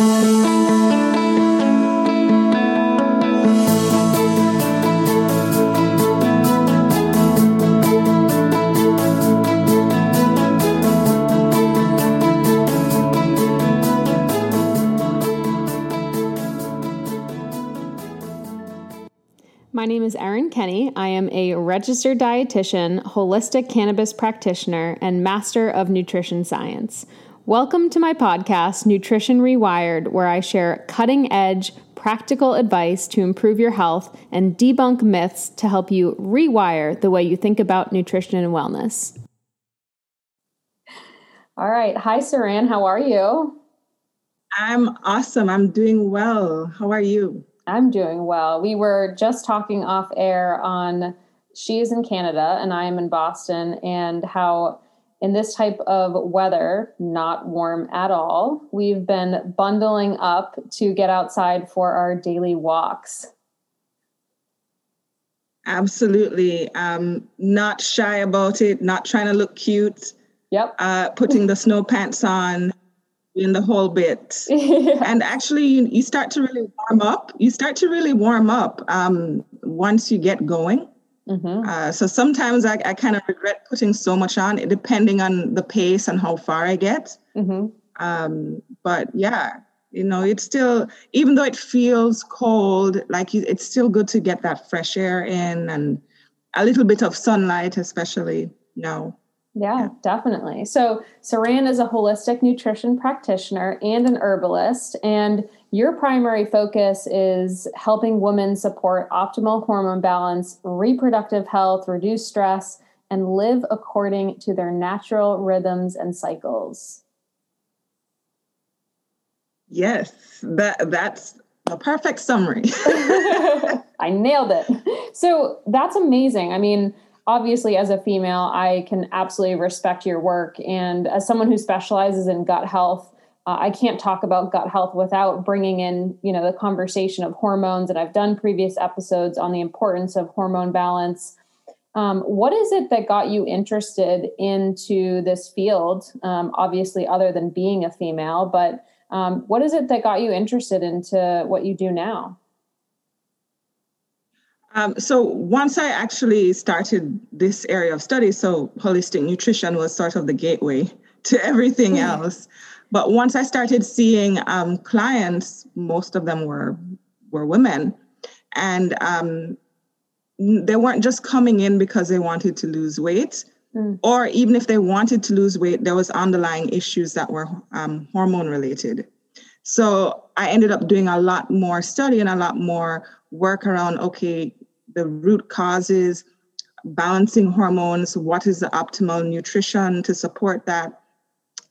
My name is Erin Kenny. I am a registered dietitian, holistic cannabis practitioner, and master of nutrition science. Welcome to my podcast, Nutrition Rewired, where I share cutting edge, practical advice to improve your health and debunk myths to help you rewire the way you think about nutrition and wellness. All right. Hi, Saran. How are you? I'm awesome. I'm doing well. How are you? I'm doing well. We were just talking off air on she is in Canada and I am in Boston, and how in this type of weather, not warm at all, we've been bundling up to get outside for our daily walks. Absolutely. Um, not shy about it, not trying to look cute. Yep. Uh, putting the snow pants on, in the whole bit. yeah. And actually, you, you, start to really warm up. You start to really warm up um, once you get going. Mm-hmm. Uh, so sometimes I, I kind of regret putting so much on, depending on the pace and how far I get. Mm-hmm. Um, but yeah, you know, it's still, even though it feels cold, like it's still good to get that fresh air in and a little bit of sunlight, especially now. Yeah, definitely. So, Saran is a holistic nutrition practitioner and an herbalist, and your primary focus is helping women support optimal hormone balance, reproductive health, reduce stress, and live according to their natural rhythms and cycles. Yes, that that's a perfect summary. I nailed it. So, that's amazing. I mean, obviously as a female i can absolutely respect your work and as someone who specializes in gut health uh, i can't talk about gut health without bringing in you know the conversation of hormones and i've done previous episodes on the importance of hormone balance um, what is it that got you interested into this field um, obviously other than being a female but um, what is it that got you interested into what you do now um, so once I actually started this area of study, so holistic nutrition was sort of the gateway to everything mm. else. But once I started seeing um, clients, most of them were were women, and um, they weren't just coming in because they wanted to lose weight, mm. or even if they wanted to lose weight, there was underlying issues that were um, hormone related. So I ended up doing a lot more study and a lot more work around okay the root causes, balancing hormones, what is the optimal nutrition to support that.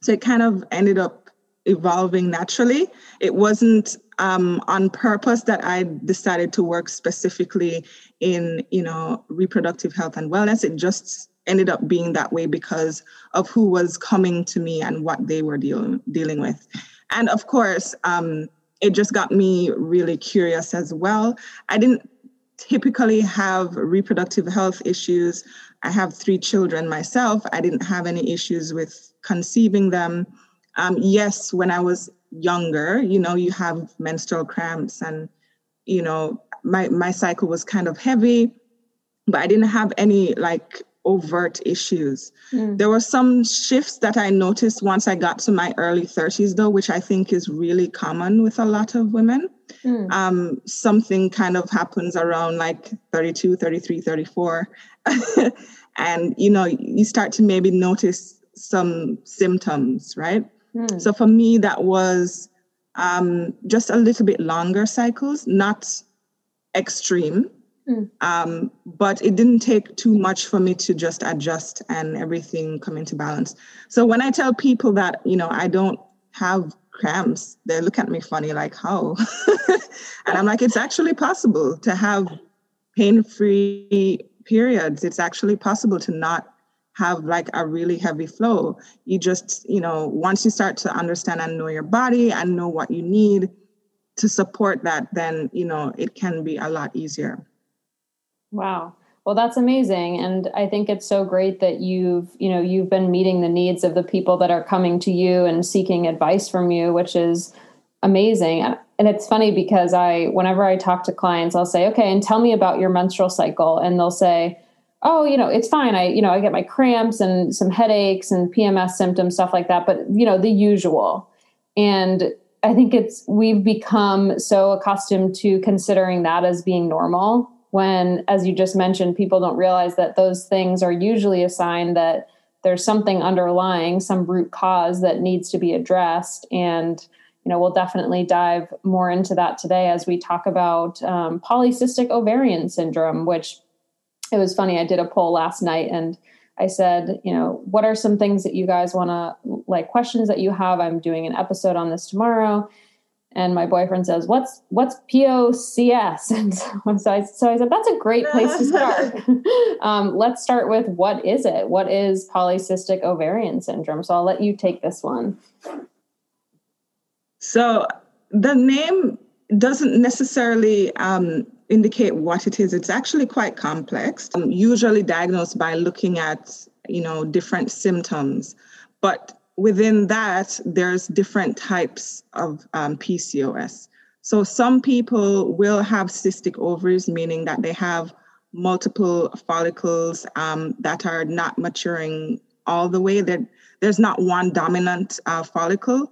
So it kind of ended up evolving naturally. It wasn't um, on purpose that I decided to work specifically in, you know, reproductive health and wellness. It just ended up being that way because of who was coming to me and what they were dealing dealing with. And of course, um, it just got me really curious as well. I didn't typically have reproductive health issues. I have three children myself. I didn't have any issues with conceiving them. Um, yes, when I was younger, you know, you have menstrual cramps and, you know, my, my cycle was kind of heavy, but I didn't have any like overt issues. Mm. There were some shifts that I noticed once I got to my early 30s, though, which I think is really common with a lot of women. Mm. Um, something kind of happens around like 32, 33, 34. and, you know, you start to maybe notice some symptoms, right? Mm. So for me, that was um, just a little bit longer cycles, not extreme Mm. Um, but it didn't take too much for me to just adjust and everything come into balance. So when I tell people that, you know, I don't have cramps, they look at me funny, like, how? and I'm like, it's actually possible to have pain free periods. It's actually possible to not have like a really heavy flow. You just, you know, once you start to understand and know your body and know what you need to support that, then, you know, it can be a lot easier. Wow. Well, that's amazing. And I think it's so great that you've, you know, you've been meeting the needs of the people that are coming to you and seeking advice from you, which is amazing. And it's funny because I, whenever I talk to clients, I'll say, okay, and tell me about your menstrual cycle. And they'll say, oh, you know, it's fine. I, you know, I get my cramps and some headaches and PMS symptoms, stuff like that. But, you know, the usual. And I think it's, we've become so accustomed to considering that as being normal when, as you just mentioned, people don't realize that those things are usually a sign that there's something underlying, some root cause that needs to be addressed. And, you know, we'll definitely dive more into that today as we talk about um, polycystic ovarian syndrome, which it was funny. I did a poll last night and I said, you know, what are some things that you guys want to like questions that you have? I'm doing an episode on this tomorrow. And my boyfriend says, "What's what's POCS?" And so, so, I, so I said, "That's a great place to start. um, let's start with what is it? What is polycystic ovarian syndrome?" So I'll let you take this one. So the name doesn't necessarily um, indicate what it is. It's actually quite complex. Um, usually diagnosed by looking at you know different symptoms, but within that there's different types of um, PCOS. So some people will have cystic ovaries, meaning that they have multiple follicles um, that are not maturing all the way. That there's not one dominant uh, follicle.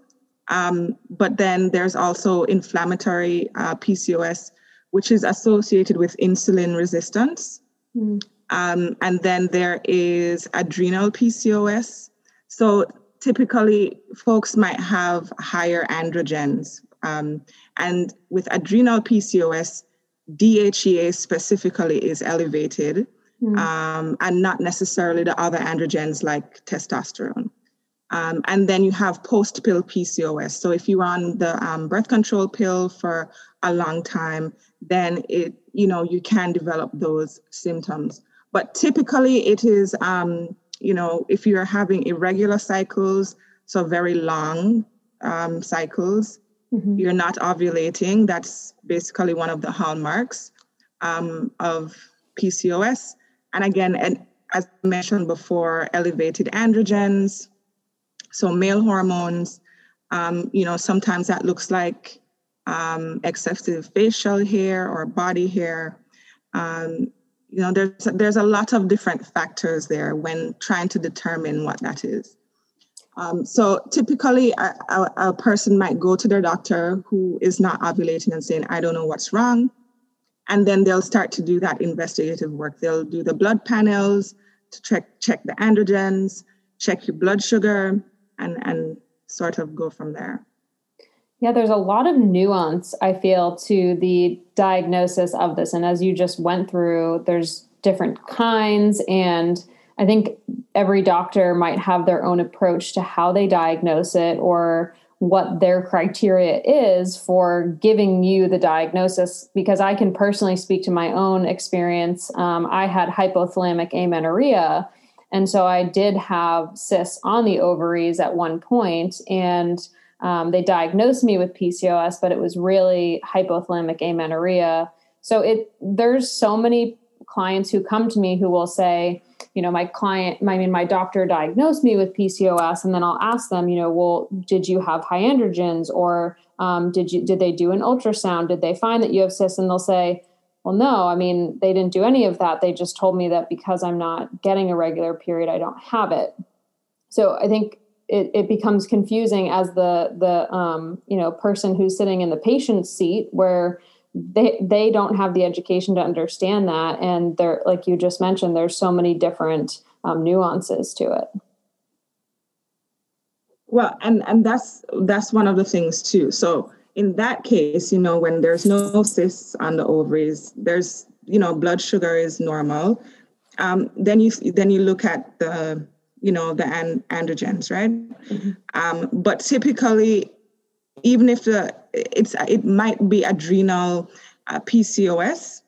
Um, but then there's also inflammatory uh, PCOS, which is associated with insulin resistance. Mm. Um, and then there is adrenal PCOS. So typically, folks might have higher androgens. Um, and with adrenal PCOS, DHEA specifically is elevated, mm. um, and not necessarily the other androgens like testosterone. Um, and then you have post pill PCOS. So if you're on the um, birth control pill for a long time, then it you know you can develop those symptoms. But typically, it is um, you know if you're having irregular cycles, so very long um, cycles, mm-hmm. you're not ovulating. That's basically one of the hallmarks um, of PCOS. And again, and as mentioned before, elevated androgens so male hormones, um, you know, sometimes that looks like um, excessive facial hair or body hair. Um, you know, there's there's a lot of different factors there when trying to determine what that is. Um, so typically, a, a, a, person might go to their doctor who is not ovulating and saying, "I don't know what's wrong," and then they'll start to do that investigative work. They'll do the blood panels to check check the androgens, check your blood sugar, and and sort of go from there. Yeah, there's a lot of nuance, I feel, to the diagnosis of this. And as you just went through, there's different kinds. And I think every doctor might have their own approach to how they diagnose it or what their criteria is for giving you the diagnosis. Because I can personally speak to my own experience. Um, I had hypothalamic amenorrhea and so I did have cysts on the ovaries at one point, and um, they diagnosed me with PCOS, but it was really hypothalamic amenorrhea. So it there's so many clients who come to me who will say, you know, my client, I mean, my doctor diagnosed me with PCOS, and then I'll ask them, you know, well, did you have high androgens, or um, did you did they do an ultrasound? Did they find that you have cysts? And they'll say, well, no, I mean, they didn't do any of that. They just told me that because I'm not getting a regular period, I don't have it. So I think it, it becomes confusing as the the um, you know person who's sitting in the patient's seat where they they don't have the education to understand that, and they're like you just mentioned, there's so many different um, nuances to it. Well, and and that's that's one of the things too. So in that case, you know, when there's no cysts on the ovaries, there's, you know, blood sugar is normal. Um, then you then you look at the, you know, the an- androgens, right? Mm-hmm. Um, but typically, even if the it's it might be adrenal uh, PCOS,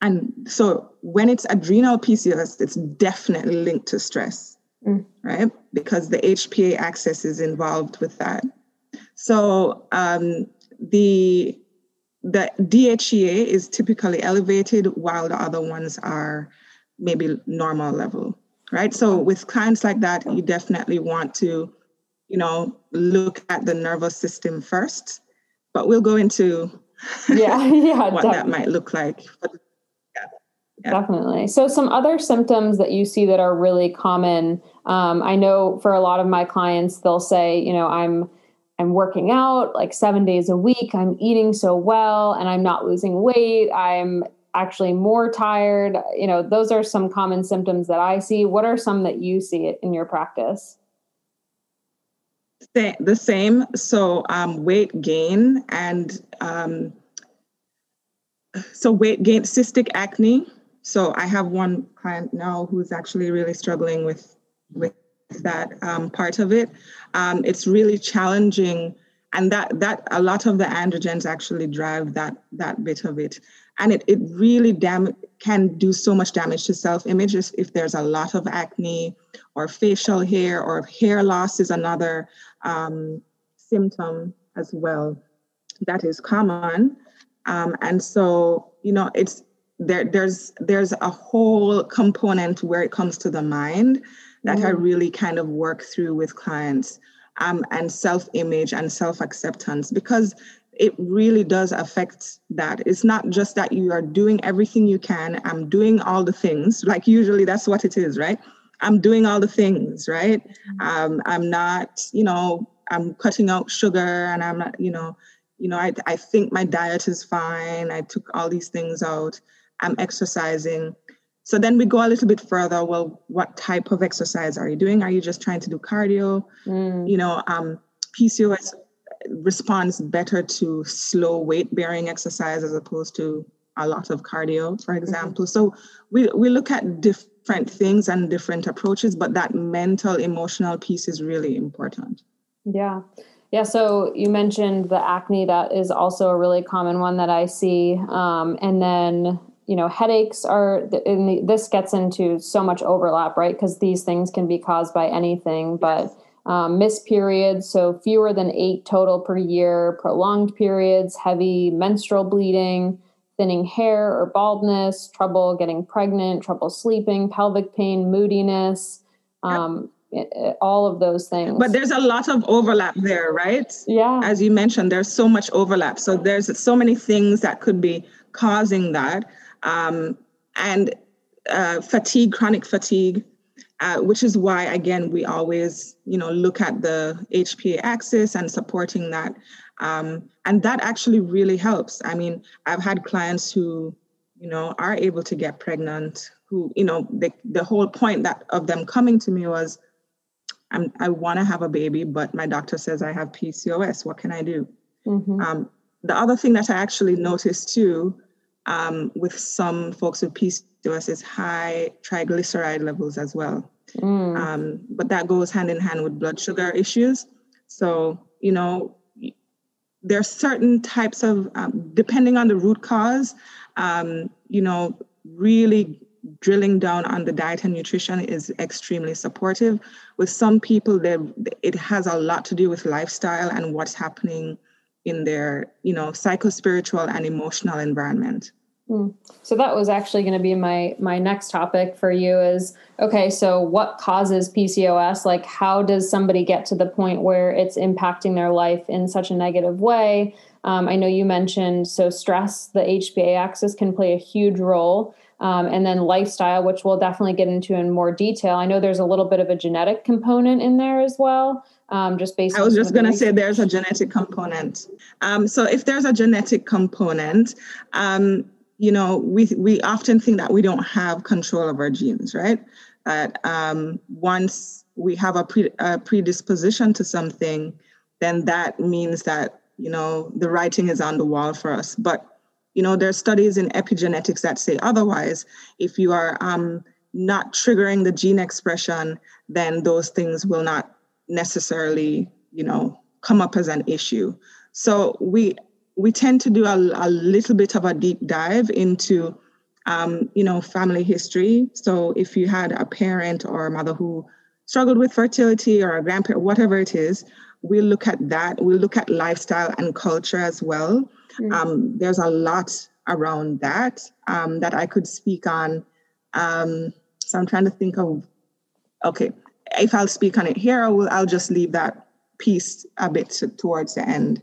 and so when it's adrenal PCOS, it's definitely linked to stress, mm. right? Because the HPA axis is involved with that. So um, the the DHEA is typically elevated while the other ones are maybe normal level, right? So with clients like that, you definitely want to, you know, look at the nervous system first but we'll go into yeah, yeah, what definitely. that might look like. Yeah. Yeah. Definitely. So, some other symptoms that you see that are really common. Um, I know for a lot of my clients, they'll say, you know, I'm I'm working out like seven days a week. I'm eating so well, and I'm not losing weight. I'm actually more tired. You know, those are some common symptoms that I see. What are some that you see in your practice? The same. So, um, weight gain and um, so weight gain, cystic acne. So, I have one client now who's actually really struggling with with that um, part of it. Um, it's really challenging, and that that a lot of the androgens actually drive that that bit of it and it, it really dam- can do so much damage to self-image if there's a lot of acne or facial hair or hair loss is another um, symptom as well that is common um, and so you know it's there there's there's a whole component where it comes to the mind that mm. i really kind of work through with clients um, and self-image and self-acceptance because it really does affect that. It's not just that you are doing everything you can. I'm doing all the things. Like usually that's what it is, right? I'm doing all the things, right? Um, I'm not, you know, I'm cutting out sugar and I'm not, you know, you know, I, I think my diet is fine. I took all these things out. I'm exercising. So then we go a little bit further. Well, what type of exercise are you doing? Are you just trying to do cardio? Mm. You know, um, PCOS responds better to slow weight bearing exercise as opposed to a lot of cardio, for mm-hmm. example. Mm-hmm. So we, we look at different things and different approaches, but that mental, emotional piece is really important. Yeah. Yeah. So you mentioned the acne. That is also a really common one that I see. Um, and then, you know, headaches are, the, this gets into so much overlap, right? Because these things can be caused by anything, but um, missed periods, so fewer than eight total per year, prolonged periods, heavy menstrual bleeding, thinning hair or baldness, trouble getting pregnant, trouble sleeping, pelvic pain, moodiness, um, it, it, all of those things. But there's a lot of overlap there, right? Yeah. As you mentioned, there's so much overlap. So there's so many things that could be causing that. Um, and uh, fatigue, chronic fatigue, uh, which is why again we always you know look at the hpa axis and supporting that. Um, and that actually really helps. I mean i've had clients who you know are able to get pregnant who you know the, the whole point that of them coming to me was I'm, i want to have a baby but my doctor says i have pcos what can i do? Mm-hmm. um, the other thing that i actually noticed too um, with some folks with PCOS is high triglyceride levels as well. Mm. Um, but that goes hand in hand with blood sugar issues. So, you know, there are certain types of, um, depending on the root cause, um, you know, really drilling down on the diet and nutrition is extremely supportive. With some people, it has a lot to do with lifestyle and what's happening in their you know psychospiritual and emotional environment mm. so that was actually going to be my my next topic for you is okay so what causes pcos like how does somebody get to the point where it's impacting their life in such a negative way um, i know you mentioned so stress the hpa axis can play a huge role um, and then lifestyle which we'll definitely get into in more detail i know there's a little bit of a genetic component in there as well um, just based I was just going to say there's a genetic component. Um, so if there's a genetic component, um, you know, we, we often think that we don't have control of our genes, right? That um, once we have a, pre, a predisposition to something, then that means that, you know, the writing is on the wall for us. But, you know, there are studies in epigenetics that say otherwise. If you are um, not triggering the gene expression, then those things will not necessarily, you know, come up as an issue. So we we tend to do a, a little bit of a deep dive into, um, you know, family history. So if you had a parent or a mother who struggled with fertility or a grandparent, whatever it is, we look at that. We look at lifestyle and culture as well. Mm-hmm. Um, there's a lot around that um, that I could speak on. Um, so I'm trying to think of, okay, if I'll speak on it here, I will, I'll just leave that piece a bit to, towards the end.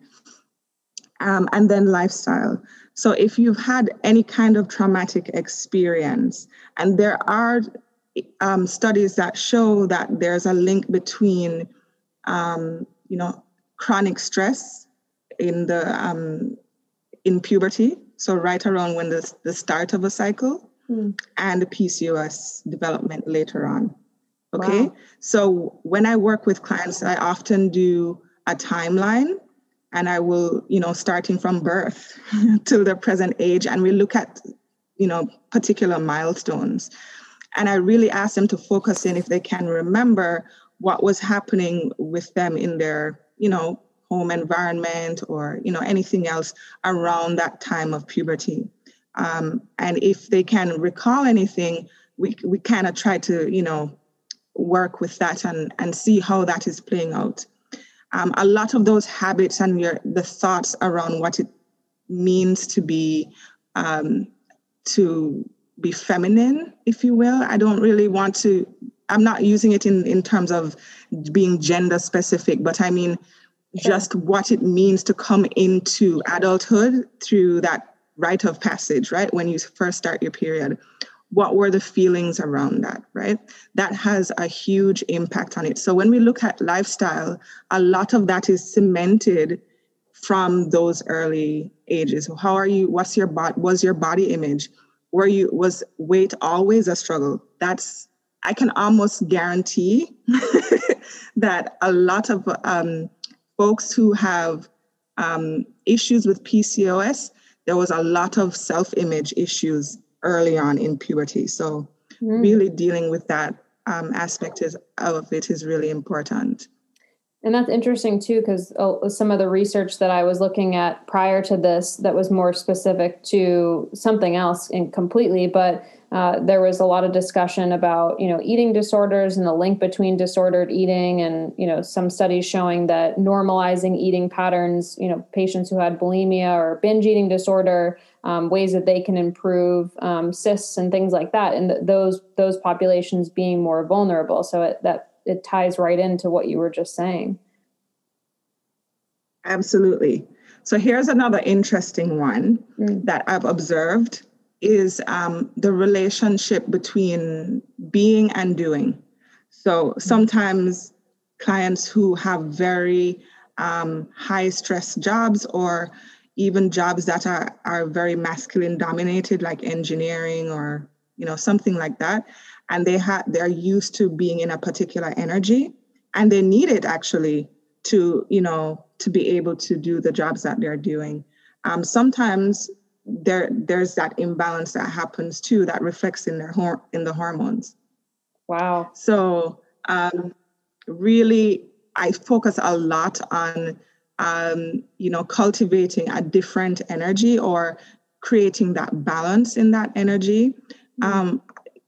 Um, and then lifestyle. So if you've had any kind of traumatic experience, and there are um, studies that show that there's a link between, um, you know, chronic stress in the um, in puberty, so right around when the the start of a cycle, mm. and PCOS development later on. Okay, wow. so when I work with clients, I often do a timeline and I will, you know, starting from birth till the present age, and we look at, you know, particular milestones. And I really ask them to focus in if they can remember what was happening with them in their, you know, home environment or, you know, anything else around that time of puberty. Um, and if they can recall anything, we, we kind of try to, you know, work with that and, and see how that is playing out um, a lot of those habits and your the thoughts around what it means to be um, to be feminine, if you will. I don't really want to. I'm not using it in in terms of being gender specific, but I mean just what it means to come into adulthood through that rite of passage, right? When you first start your period what were the feelings around that, right? That has a huge impact on it. So when we look at lifestyle, a lot of that is cemented from those early ages. How are you? What's your body? Was your body image? Were you was weight always a struggle? That's I can almost guarantee that a lot of um, folks who have um, issues with PCOS, there was a lot of self-image issues early on in puberty. So mm. really dealing with that um, aspect is, of it is really important. And that's interesting too, because uh, some of the research that I was looking at prior to this that was more specific to something else and completely, but uh, there was a lot of discussion about you know eating disorders and the link between disordered eating and you know some studies showing that normalizing eating patterns you know patients who had bulimia or binge eating disorder um, ways that they can improve um, cysts and things like that and th- those those populations being more vulnerable so it, that it ties right into what you were just saying absolutely so here's another interesting one mm. that i've observed is um, the relationship between being and doing. So sometimes clients who have very um, high stress jobs or even jobs that are, are very masculine dominated like engineering or you know something like that. And they have they're used to being in a particular energy and they need it actually to you know to be able to do the jobs that they're doing. Um, sometimes there there's that imbalance that happens too that reflects in their hor- in the hormones. Wow. So um, really i focus a lot on um, you know cultivating a different energy or creating that balance in that energy um,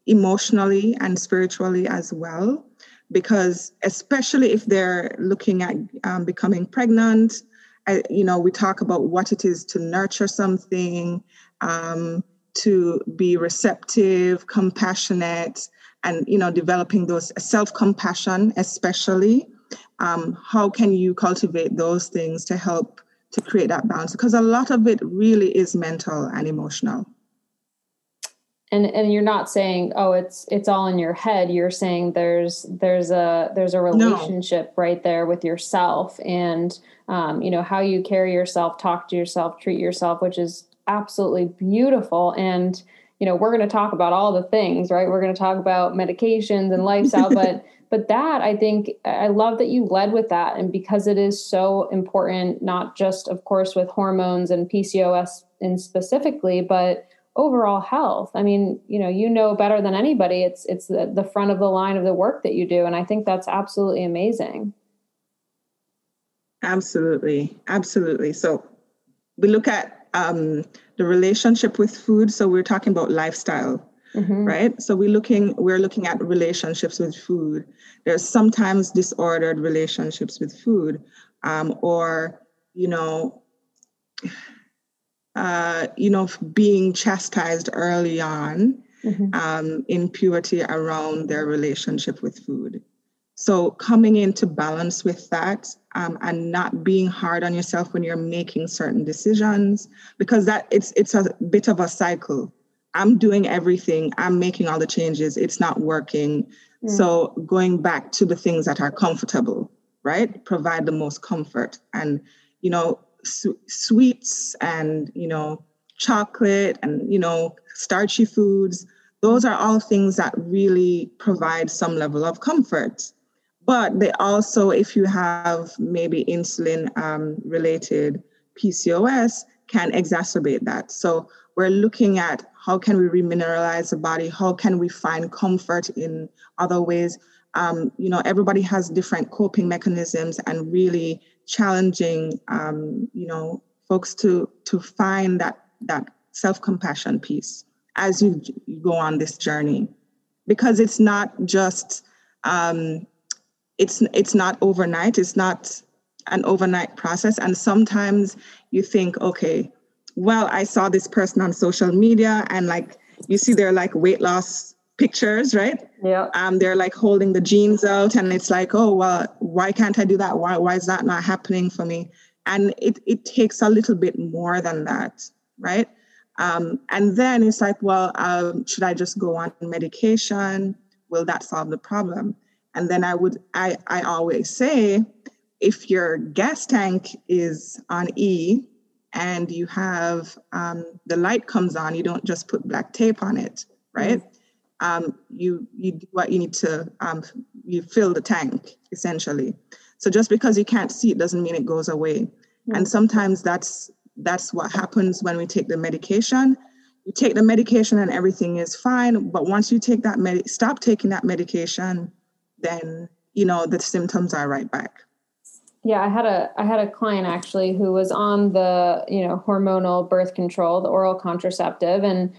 emotionally and spiritually as well because especially if they're looking at um, becoming pregnant I, you know, we talk about what it is to nurture something, um, to be receptive, compassionate, and you know, developing those self-compassion, especially. Um, how can you cultivate those things to help to create that balance? Because a lot of it really is mental and emotional and and you're not saying oh it's it's all in your head you're saying there's there's a there's a relationship no. right there with yourself and um, you know how you carry yourself talk to yourself treat yourself which is absolutely beautiful and you know we're going to talk about all the things right we're going to talk about medications and lifestyle but but that i think i love that you led with that and because it is so important not just of course with hormones and pcos in specifically but overall health. I mean, you know, you know better than anybody. It's it's the, the front of the line of the work that you do, and I think that's absolutely amazing. Absolutely, absolutely. So we look at um, the relationship with food. So we're talking about lifestyle. Mm-hmm. right so we're looking we're looking at relationships with food there's sometimes disordered relationships with food um, or you know uh, you know, being chastised early on mm-hmm. um, in puberty around their relationship with food. So coming into balance with that um, and not being hard on yourself when you're making certain decisions, because that it's it's a bit of a cycle. I'm doing everything, I'm making all the changes, it's not working. Mm. So going back to the things that are comfortable, right? Provide the most comfort and you know su- sweets and you know chocolate and you know starchy foods those are all things that really provide some level of comfort but they also, if you have maybe insulin um, related PCOS, can exacerbate that. So we're looking at how can we remineralize the body? How can we find comfort in other ways? Um, you know, everybody has different coping mechanisms and really challenging, um, you know, folks to to find that that self-compassion piece as you, you go on this journey, because it's not just um, it's it's not overnight it's not an overnight process. And sometimes you think okay well i saw this person on social media and like you see their like weight loss pictures right? Yeah. Um they're like holding the jeans out and it's like oh well why can't i do that? Why why is that not happening for me? And it it takes a little bit more than that right? Um, and then it's like well um, should i just go on medication? Will that solve the problem and then I would, I, I always say, if your gas tank is on E and you have um, the light comes on, you don't just put black tape on it, right? Mm-hmm. Um, you you do what you need to um, you fill the tank essentially. So just because you can't see it doesn't mean it goes away. Mm-hmm. And sometimes that's that's what happens when we take the medication. You take the medication and everything is fine, but once you take that med- stop taking that medication, then you know the symptoms are right back. Yeah i had a i had a client actually who was on the you know hormonal birth control the oral contraceptive and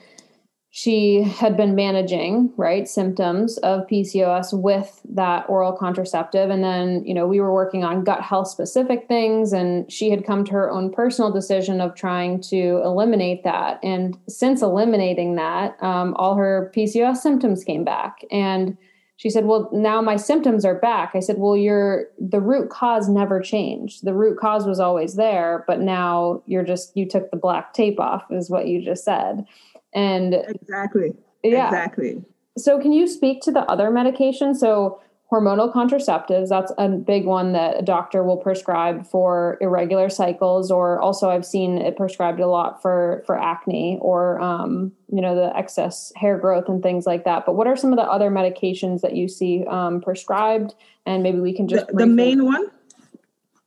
she had been managing right symptoms of pcos with that oral contraceptive. And then you know we were working on gut health specific things and she had come to her own personal decision of trying to eliminate that. And since eliminating that um, all her pcos symptoms came back. And she said well now my symptoms are back. I said well your the root cause never changed. The root cause was always there but now you're just you took the black tape off is what you just said. And exactly. Yeah. Exactly. So can you speak to the other medication? so hormonal contraceptives. That's a big one that a doctor will prescribe for irregular cycles or also i've seen it prescribed a lot for for acne or um, you know the excess hair growth and things like that. But what are some of the other medications that you see um, prescribed? And maybe we can just the, the main one?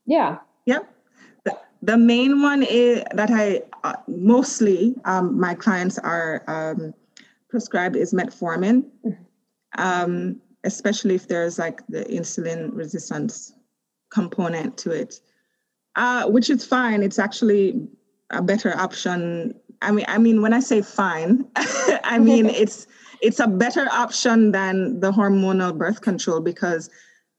Yeah. Yep the, the main one is that i uh, mostly um, my clients are um, prescribed is metformin. Mm-hmm. um, especially if there's like the insulin resistance component to it, uh, which is fine. It's actually a better option. I mean, I mean, when I say fine, I mean it's it's a better option than the hormonal birth control because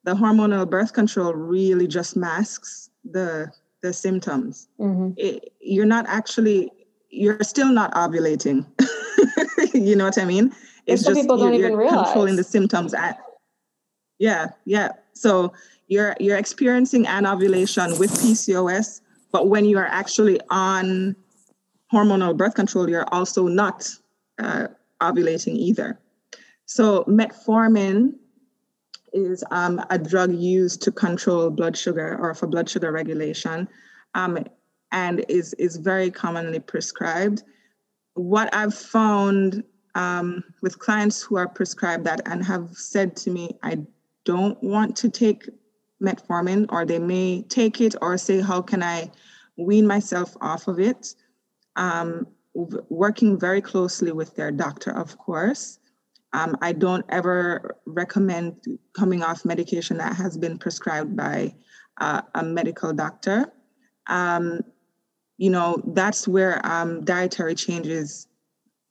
the hormonal birth control really just masks the the symptoms. Mm-hmm. It, you're not actually you're still not ovulating. you know what I mean? It's just people don't you're, even realize. controlling the symptoms at yeah yeah so you're you're experiencing anovulation with pcos but when you are actually on hormonal birth control you're also not uh, ovulating either so metformin is um, a drug used to control blood sugar or for blood sugar regulation um, and is, is very commonly prescribed. What I've found um, with clients who are prescribed that and have said to me, I don't want to take metformin, or they may take it or say, How can I wean myself off of it? Um, working very closely with their doctor, of course. Um, I don't ever recommend coming off medication that has been prescribed by uh, a medical doctor. Um, you know, that's where um, dietary changes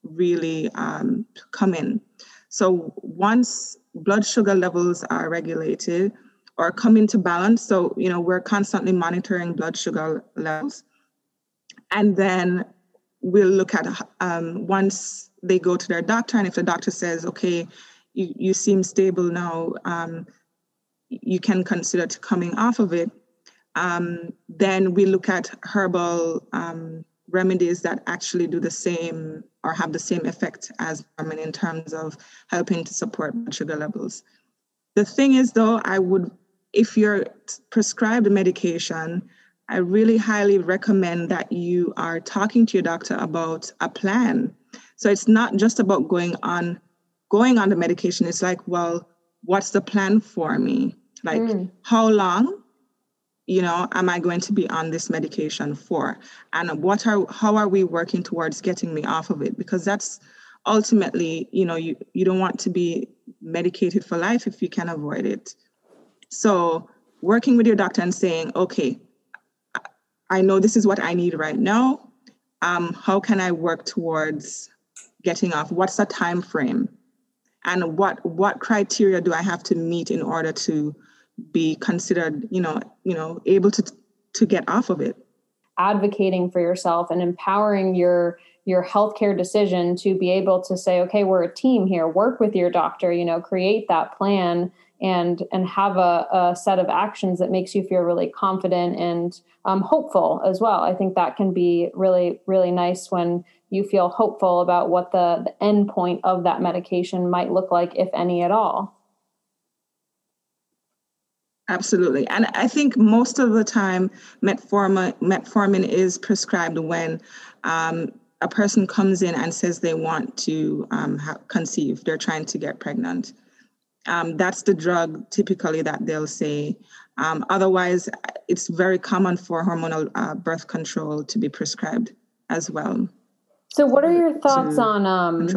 really um, come in. So once blood sugar levels are regulated or come into balance, so you know we're constantly monitoring blood sugar levels, and then we'll look at um, once they go to their doctor, and if the doctor says, okay, you, you seem stable now, um, you can consider to coming off of it. Um, then we look at herbal um, remedies that actually do the same or have the same effect as Garmin in terms of helping to support blood sugar levels. The thing is, though, I would, if you're prescribed a medication, I really highly recommend that you are talking to your doctor about a plan. So it's not just about going on going on the medication. It's like, well, what's the plan for me? Like, mm. how long, you know, am I going to be on this medication for? And what are how are we working towards getting me off of it? Because that's ultimately, you know, you you don't want to be medicated for life if you can avoid it. So working with your doctor and saying, okay, I know this is what I need right now. Um, how can I work towards getting off? What's the time frame? and what what criteria do I have to meet in order to be considered, you know, you know, able to to get off of it. Advocating for yourself and empowering your your healthcare decision to be able to say, okay, we're a team here. Work with your doctor. You know, create that plan and and have a, a set of actions that makes you feel really confident and um, hopeful as well. I think that can be really really nice when you feel hopeful about what the, the end point of that medication might look like, if any at all. Absolutely. And I think most of the time, metformin, metformin is prescribed when um, a person comes in and says they want to um, conceive, they're trying to get pregnant. Um, that's the drug typically that they'll say. Um, otherwise, it's very common for hormonal uh, birth control to be prescribed as well. So, what are your thoughts on um,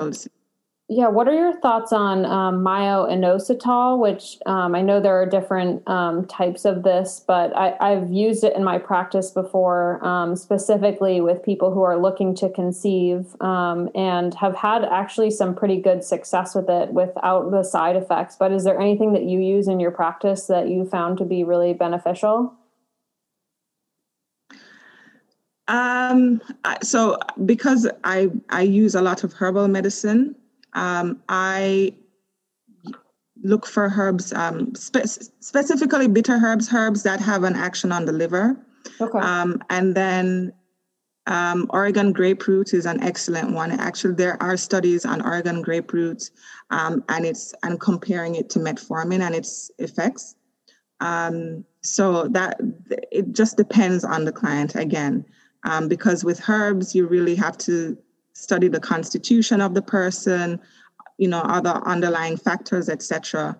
yeah, what are your thoughts on um, myo-inositol, which um, I know there are different um, types of this, but I, have used it in my practice before, um, specifically with people who are looking to conceive um, and have had actually some pretty good success with it without the side effects. But is there anything that you use in your practice that you found to be really beneficial? Um, so because I I use a lot of herbal medicine, um, I look for herbs, um, spe- specifically bitter herbs, herbs that have an action on the liver. Okay. Um, and then um, Oregon grape root is an excellent one. Actually, there are studies on Oregon grape root um, and it's and comparing it to metformin and its effects. Um, so that it just depends on the client again um, because with herbs, you really have to study the constitution of the person, you know, other underlying factors, etc.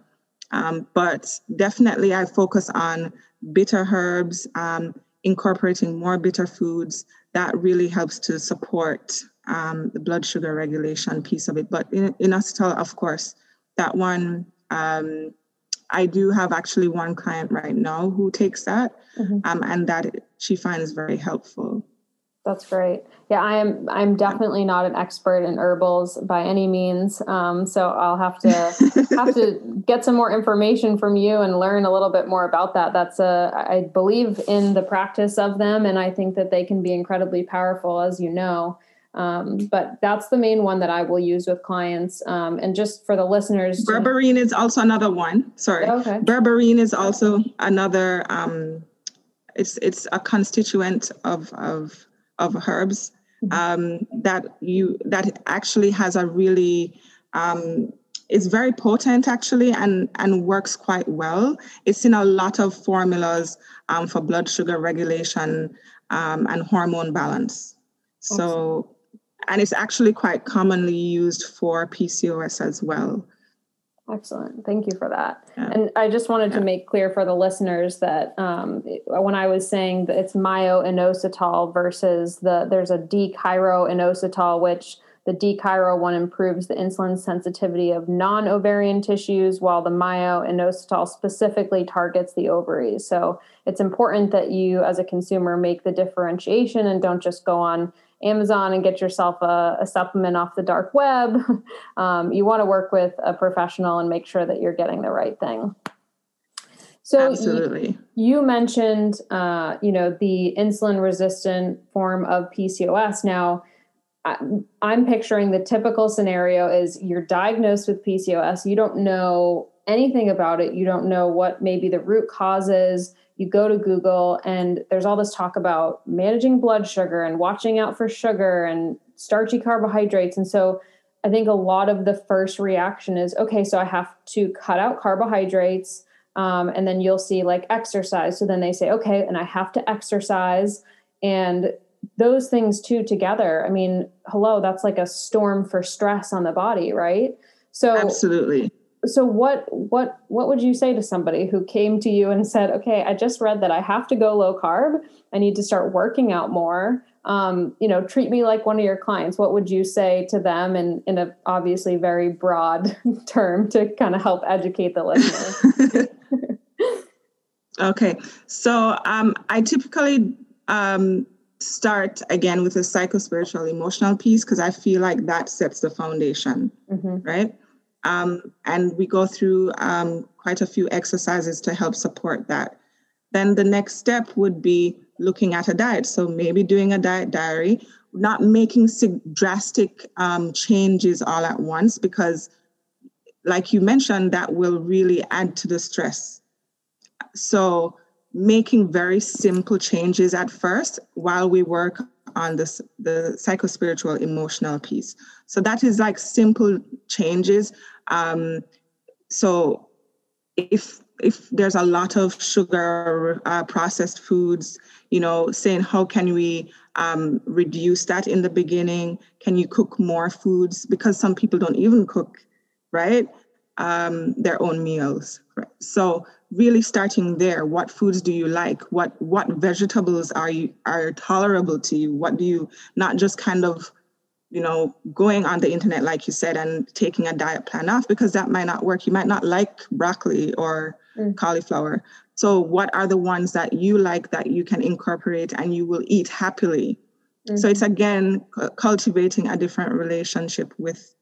Um, but definitely, I focus on bitter herbs, um, incorporating more bitter foods. That really helps to support um, the blood sugar regulation piece of it. But in, inositol, of course, that one um, I do have actually one client right now who takes that, mm-hmm. um, and that she finds very helpful. That's great. Yeah, I am. I'm definitely not an expert in herbals by any means. Um, so I'll have to have to get some more information from you and learn a little bit more about that. That's a. I believe in the practice of them, and I think that they can be incredibly powerful, as you know. Um, but that's the main one that I will use with clients. Um, and just for the listeners, berberine is also another one. Sorry, okay. Berberine is also another. Um, it's it's a constituent of of of herbs mm-hmm. um, that you that actually has a really um, it's very potent actually and and works quite well. It's in a lot of formulas um, for blood sugar regulation um, and hormone balance. So, and it's actually quite commonly used for PCOS as well. Excellent. Thank you for that. Yeah. And I just wanted yeah. to make clear for the listeners that um, when I was saying that it's myo-inositol versus the there's a D-chiro-inositol, which the D-chiro one improves the insulin sensitivity of non-ovarian tissues, while the myo-inositol specifically targets the ovaries. So it's important that you, as a consumer, make the differentiation and don't just go on Amazon and get yourself a, a supplement off the dark web. Um, you want to work with a professional and make sure that you're getting the right thing. So absolutely, you, you mentioned, uh, you know, the insulin resistant form of PCOS. Now, I'm picturing the typical scenario is you're diagnosed with PCOS. You don't know anything about it, you don't know what maybe the root cause is. You go to Google, and there's all this talk about managing blood sugar and watching out for sugar and starchy carbohydrates. And so I think a lot of the first reaction is okay, so I have to cut out carbohydrates. Um, and then you'll see like exercise. So then they say, okay, and I have to exercise. And those things two together, I mean, hello, that's like a storm for stress on the body, right? So absolutely. So what what what would you say to somebody who came to you and said, okay, I just read that I have to go low carb. I need to start working out more um, you know, treat me like one of your clients. What would you say to them in, in a obviously very broad term to kind of help educate the listener? okay. So um, I typically um, start again with a psychospiritual emotional piece because I feel like that sets the foundation, mm-hmm. right? Um, and we go through um, quite a few exercises to help support that. Then the next step would be looking at a diet. So maybe doing a diet diary, not making drastic um, changes all at once, because, like you mentioned, that will really add to the stress. So making very simple changes at first while we work on this the psychospiritual emotional piece. So that is like simple changes. Um, so if if there's a lot of sugar uh, processed foods you know saying how can we um, reduce that in the beginning? Can you cook more foods? Because some people don't even cook right? Um, their own meals so really starting there what foods do you like what what vegetables are you are tolerable to you what do you not just kind of you know, going on the internet, like you said, and taking a diet plan off because that might not work. You might not like broccoli or mm. cauliflower. So, what are the ones that you like that you can incorporate and you will eat happily? Mm-hmm. So, it's again c- cultivating a different relationship with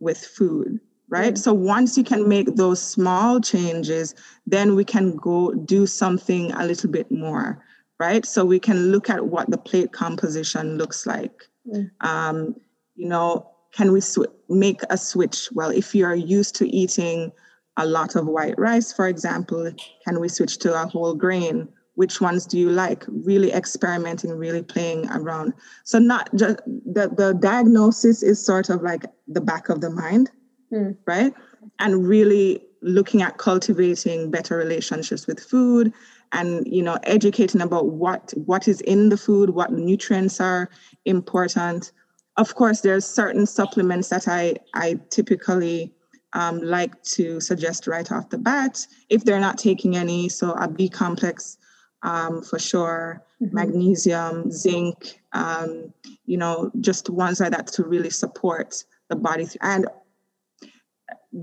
with food, right? Mm. So, once you can make those small changes, then we can go do something a little bit more, right? So, we can look at what the plate composition looks like. Mm. Um, you know, can we sw- make a switch? Well, if you're used to eating a lot of white rice, for example, can we switch to a whole grain? Which ones do you like? Really experimenting, really playing around. So not just the, the diagnosis is sort of like the back of the mind, mm. right? And really looking at cultivating better relationships with food and you know educating about what what is in the food what nutrients are important of course, there's certain supplements that I, I typically um, like to suggest right off the bat if they're not taking any. So a B complex um, for sure, mm-hmm. magnesium, zinc, um, you know, just ones like that to really support the body. And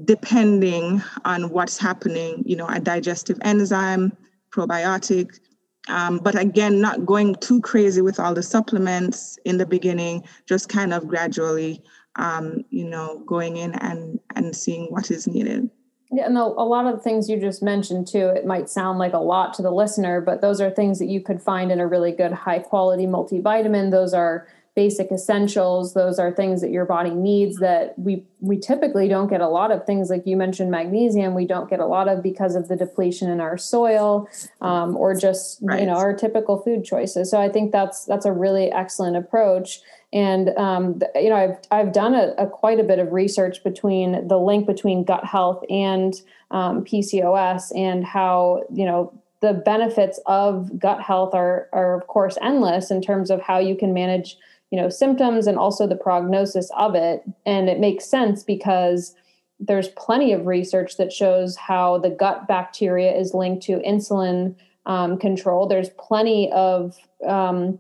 depending on what's happening, you know, a digestive enzyme, probiotic, um, but again, not going too crazy with all the supplements in the beginning, just kind of gradually, um, you know, going in and, and seeing what is needed. Yeah, and a, a lot of the things you just mentioned too, it might sound like a lot to the listener, but those are things that you could find in a really good high quality multivitamin. Those are basic essentials. Those are things that your body needs that we we typically don't get a lot of things like you mentioned magnesium we don't get a lot of because of the depletion in our soil um, or just right. you know our typical food choices. So i think that's that's a really excellent approach. And um, you know i've i've done a, a, quite a bit of research between the link between gut health and um, pcos and how you know the benefits of gut health are are of course endless in terms of how you can manage you know symptoms and also the prognosis of it. And it makes sense because there's plenty of research that shows how the gut bacteria is linked to insulin um, control. There's plenty of um,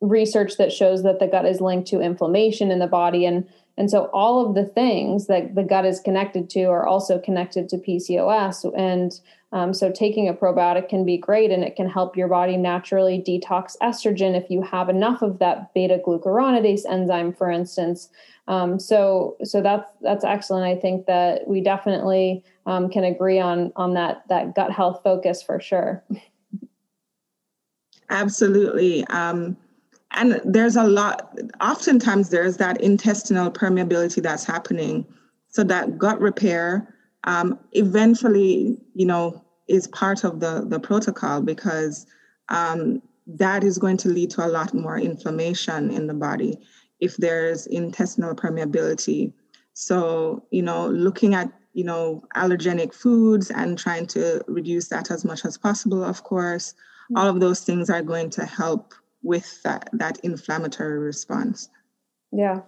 research that shows that the gut is linked to inflammation in the body. And and so all of the things that the gut is connected to are also connected to PCOS. And um, so taking a probiotic can be great and it can help your body naturally detox estrogen if you have enough of that beta glucuronidase enzyme, for instance. Um, so so that's that's excellent. I think that we definitely um, can agree on on that that gut health focus for sure. Absolutely. Um, and there's a lot oftentimes there's that intestinal permeability that's happening so that gut repair um, eventually, you know, is part of the, the protocol because um, that is going to lead to a lot more inflammation in the body if there's intestinal permeability. So, you know, looking at, you know, allergenic foods and trying to reduce that as much as possible, of course, all of those things are going to help with that, that inflammatory response. Yeah.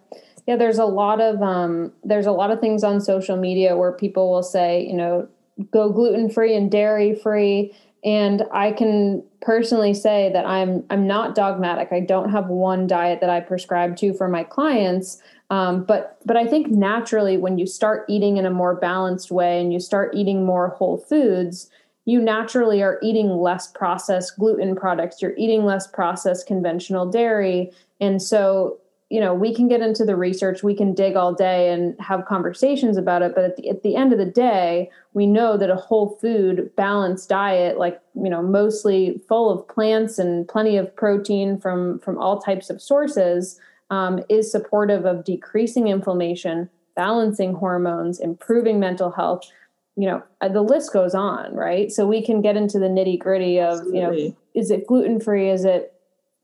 Yeah, there's a lot of um there's a lot of things on social media where people will say, you know, go gluten free and dairy free and I can personally say that I'm I'm not dogmatic. I don't have one diet that I prescribe to for my clients. Um, but but I think naturally when you start eating in a more balanced way and you start eating more whole foods, you naturally are eating less processed gluten products. You're eating less processed conventional dairy, and so you know we can get into the research we can dig all day and have conversations about it but at the, at the end of the day we know that a whole food balanced diet like you know mostly full of plants and plenty of protein from from all types of sources um, is supportive of decreasing inflammation balancing hormones improving mental health you know uh, the list goes on right? So we can get into the nitty gritty of Absolutely. you know is it gluten free is it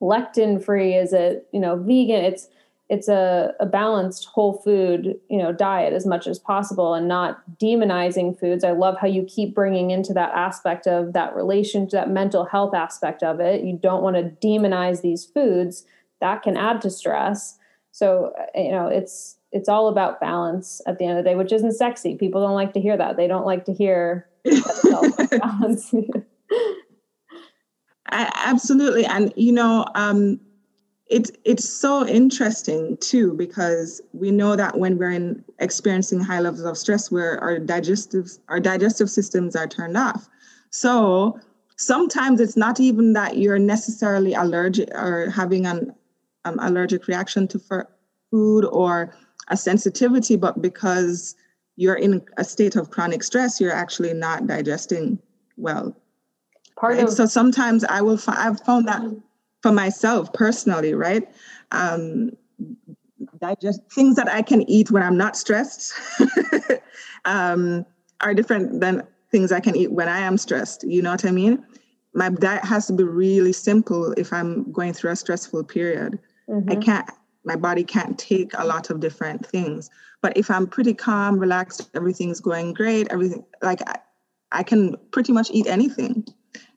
lectin free is it you know vegan? It's it's a, a balanced whole food you know diet as much as possible and not demonizing foods. I love how you keep bringing into that aspect of that relation to that mental health aspect of it. You don't want to demonize these foods. That can add to stress. So uh, you know it's it's all about balance at the end of the day which isn't sexy. People don't like to hear that. They don't like to hear balance. Absolutely. And you know um it, it's so interesting too because we know that when we're in experiencing high levels of stress where our digestive our digestive systems are turned off so sometimes it's not even that you're necessarily allergic or having an um, allergic reaction to food or a sensitivity but because you're in a state of chronic stress you're actually not digesting well part right? of so sometimes i will find i've found that for myself personally, right? Um, digest things that I can eat when I'm not stressed um, are different than things I can eat when I am stressed. You know what I mean? My diet has to be really simple if I'm going through a stressful period. Mm-hmm. I can't, my body can't take a lot of different things. But if I'm pretty calm, relaxed, everything's going great, everything, like I, I can pretty much eat anything.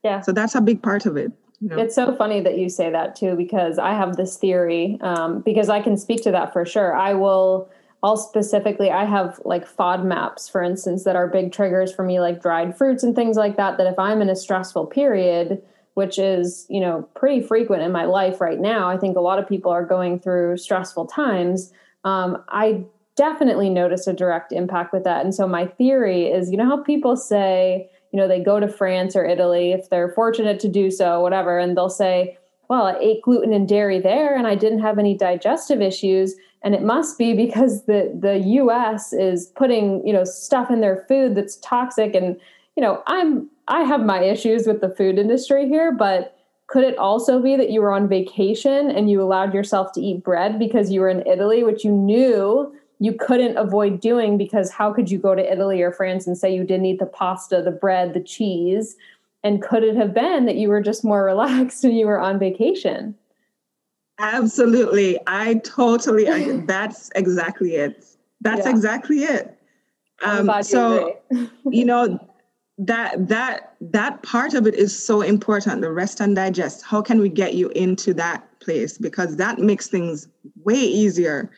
Yeah. So that's a big part of it. It's so funny that you say that too, because I have this theory, um, because I can speak to that for sure. I will, I'll specifically, I have like FODMAPs, for instance, that are big triggers for me, like dried fruits and things like that. That if I'm in a stressful period, which is, you know, pretty frequent in my life right now, I think a lot of people are going through stressful times. Um, I definitely notice a direct impact with that. And so my theory is, you know, how people say, you know, they go to France or Italy if they're fortunate to do so, whatever, and they'll say, well, I ate gluten and dairy there and I didn't have any digestive issues. And it must be because the, the US is putting, you know, stuff in their food that's toxic. And, you know, I'm I have my issues with the food industry here, but could it also be that you were on vacation and you allowed yourself to eat bread because you were in Italy, which you knew you couldn't avoid doing because how could you go to Italy or France and say you didn't eat the pasta, the bread, the cheese? And could it have been that you were just more relaxed and you were on vacation? Absolutely. I totally, I, that's exactly it. That's yeah. exactly it. Um, so, you know, that that that part of it is so important the rest and digest how can we get you into that place because that makes things way easier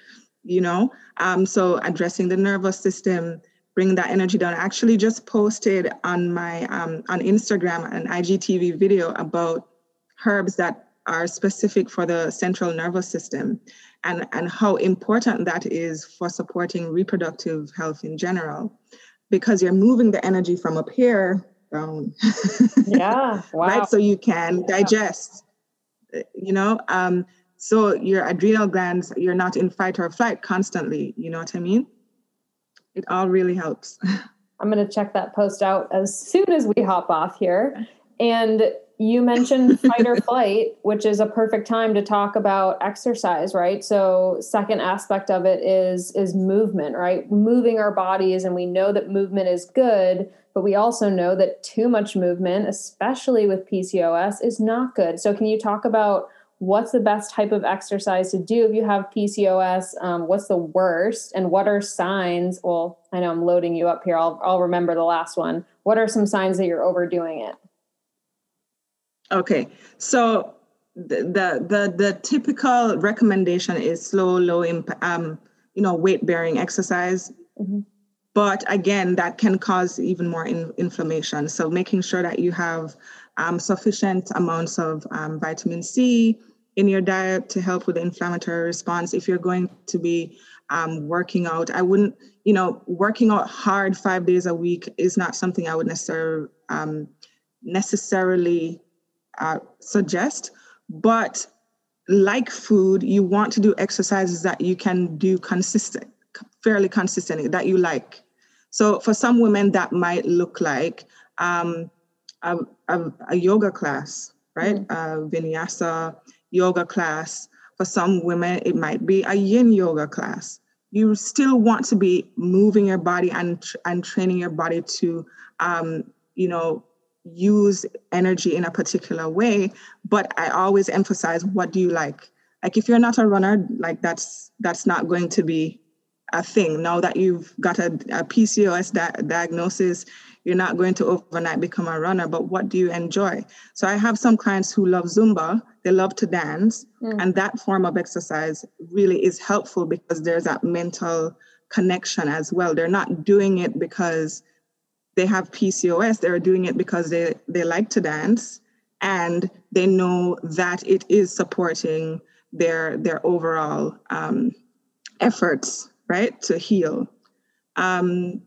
you know um, so addressing the nervous system bringing that energy down I actually just posted on my um, on instagram an igtv video about herbs that are specific for the central nervous system and and how important that is for supporting reproductive health in general because you're moving the energy from up here down yeah wow. right so you can yeah. digest you know um, so your adrenal glands, you're not in fight or flight constantly. You know what I mean? It all really helps. I'm going to check that post out as soon as we hop off here. And you mentioned fight or flight, which is a perfect time to talk about exercise, right? So second aspect of it is is movement, right? Moving our bodies and we know that movement is good, but we also know that too much movement, especially with PCOS, is not good. So can you talk about what's the best type of exercise to do if you have PCOS? Um, what's the worst? And what are signs? Well, I know I'm loading you up here. I'll, I'll remember the last one. What are some signs that you're overdoing it? Okay, so the the the, the typical recommendation is slow, low impact, um, you know, weight bearing exercise. Mm-hmm. But again, that can cause even more in, inflammation. So making sure that you have um, sufficient amounts of um, vitamin C in your diet to help with the inflammatory response. If you're going to be um, working out, I wouldn't, you know, working out hard five days a week is not something I would necessarily um, necessarily uh, suggest. But like food, you want to do exercises that you can do consistent, fairly consistently, that you like. So for some women, that might look like um, a, a, a, yoga class, right? Mm-hmm. A vinyasa yoga class. For some women, it might be a yin yoga class. You still want to be moving your body and and training your body to, um, you know, use energy in a particular way. But I always emphasize, what do you like? Like if you're not a runner, like that's that's not going to be a thing. Now that you've got a, a PCOS di- diagnosis, you're not going to overnight become a runner, but what do you enjoy? So I have some clients who love Zumba, they love to dance, mm. and that form of exercise really is helpful because there's that mental connection as well. They're not doing it because they have PCOS, they're doing it because they, they like to dance and they know that it is supporting their their overall um, efforts, right, to heal. Um,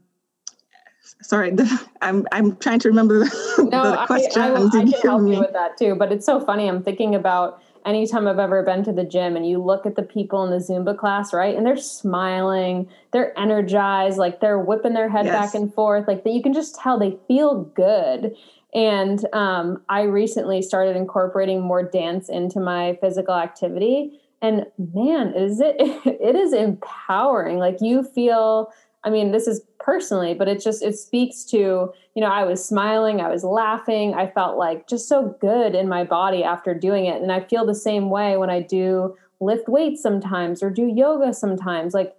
sorry, I'm I'm trying to remember the, no, the question. I, I, I can help me. you with that too. But it's so funny. I'm thinking about anytime I've ever been to the gym and you look at the people in the Zumba class, right? And they're smiling, they're energized, like they're whipping their head yes. back and forth, like that you can just tell they feel good. And um, I recently started incorporating more dance into my physical activity. And man, is it it is empowering. Like you feel I mean, this is personally, but it just it speaks to, you know, I was smiling, I was laughing, I felt like just so good in my body after doing it. And I feel the same way when I do lift weights sometimes or do yoga sometimes. Like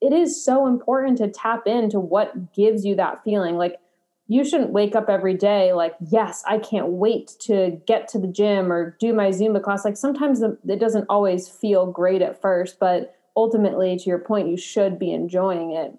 it is so important to tap into what gives you that feeling. Like you shouldn't wake up every day like, yes, I can't wait to get to the gym or do my Zumba class. Like sometimes it doesn't always feel great at first, but ultimately, to your point, you should be enjoying it.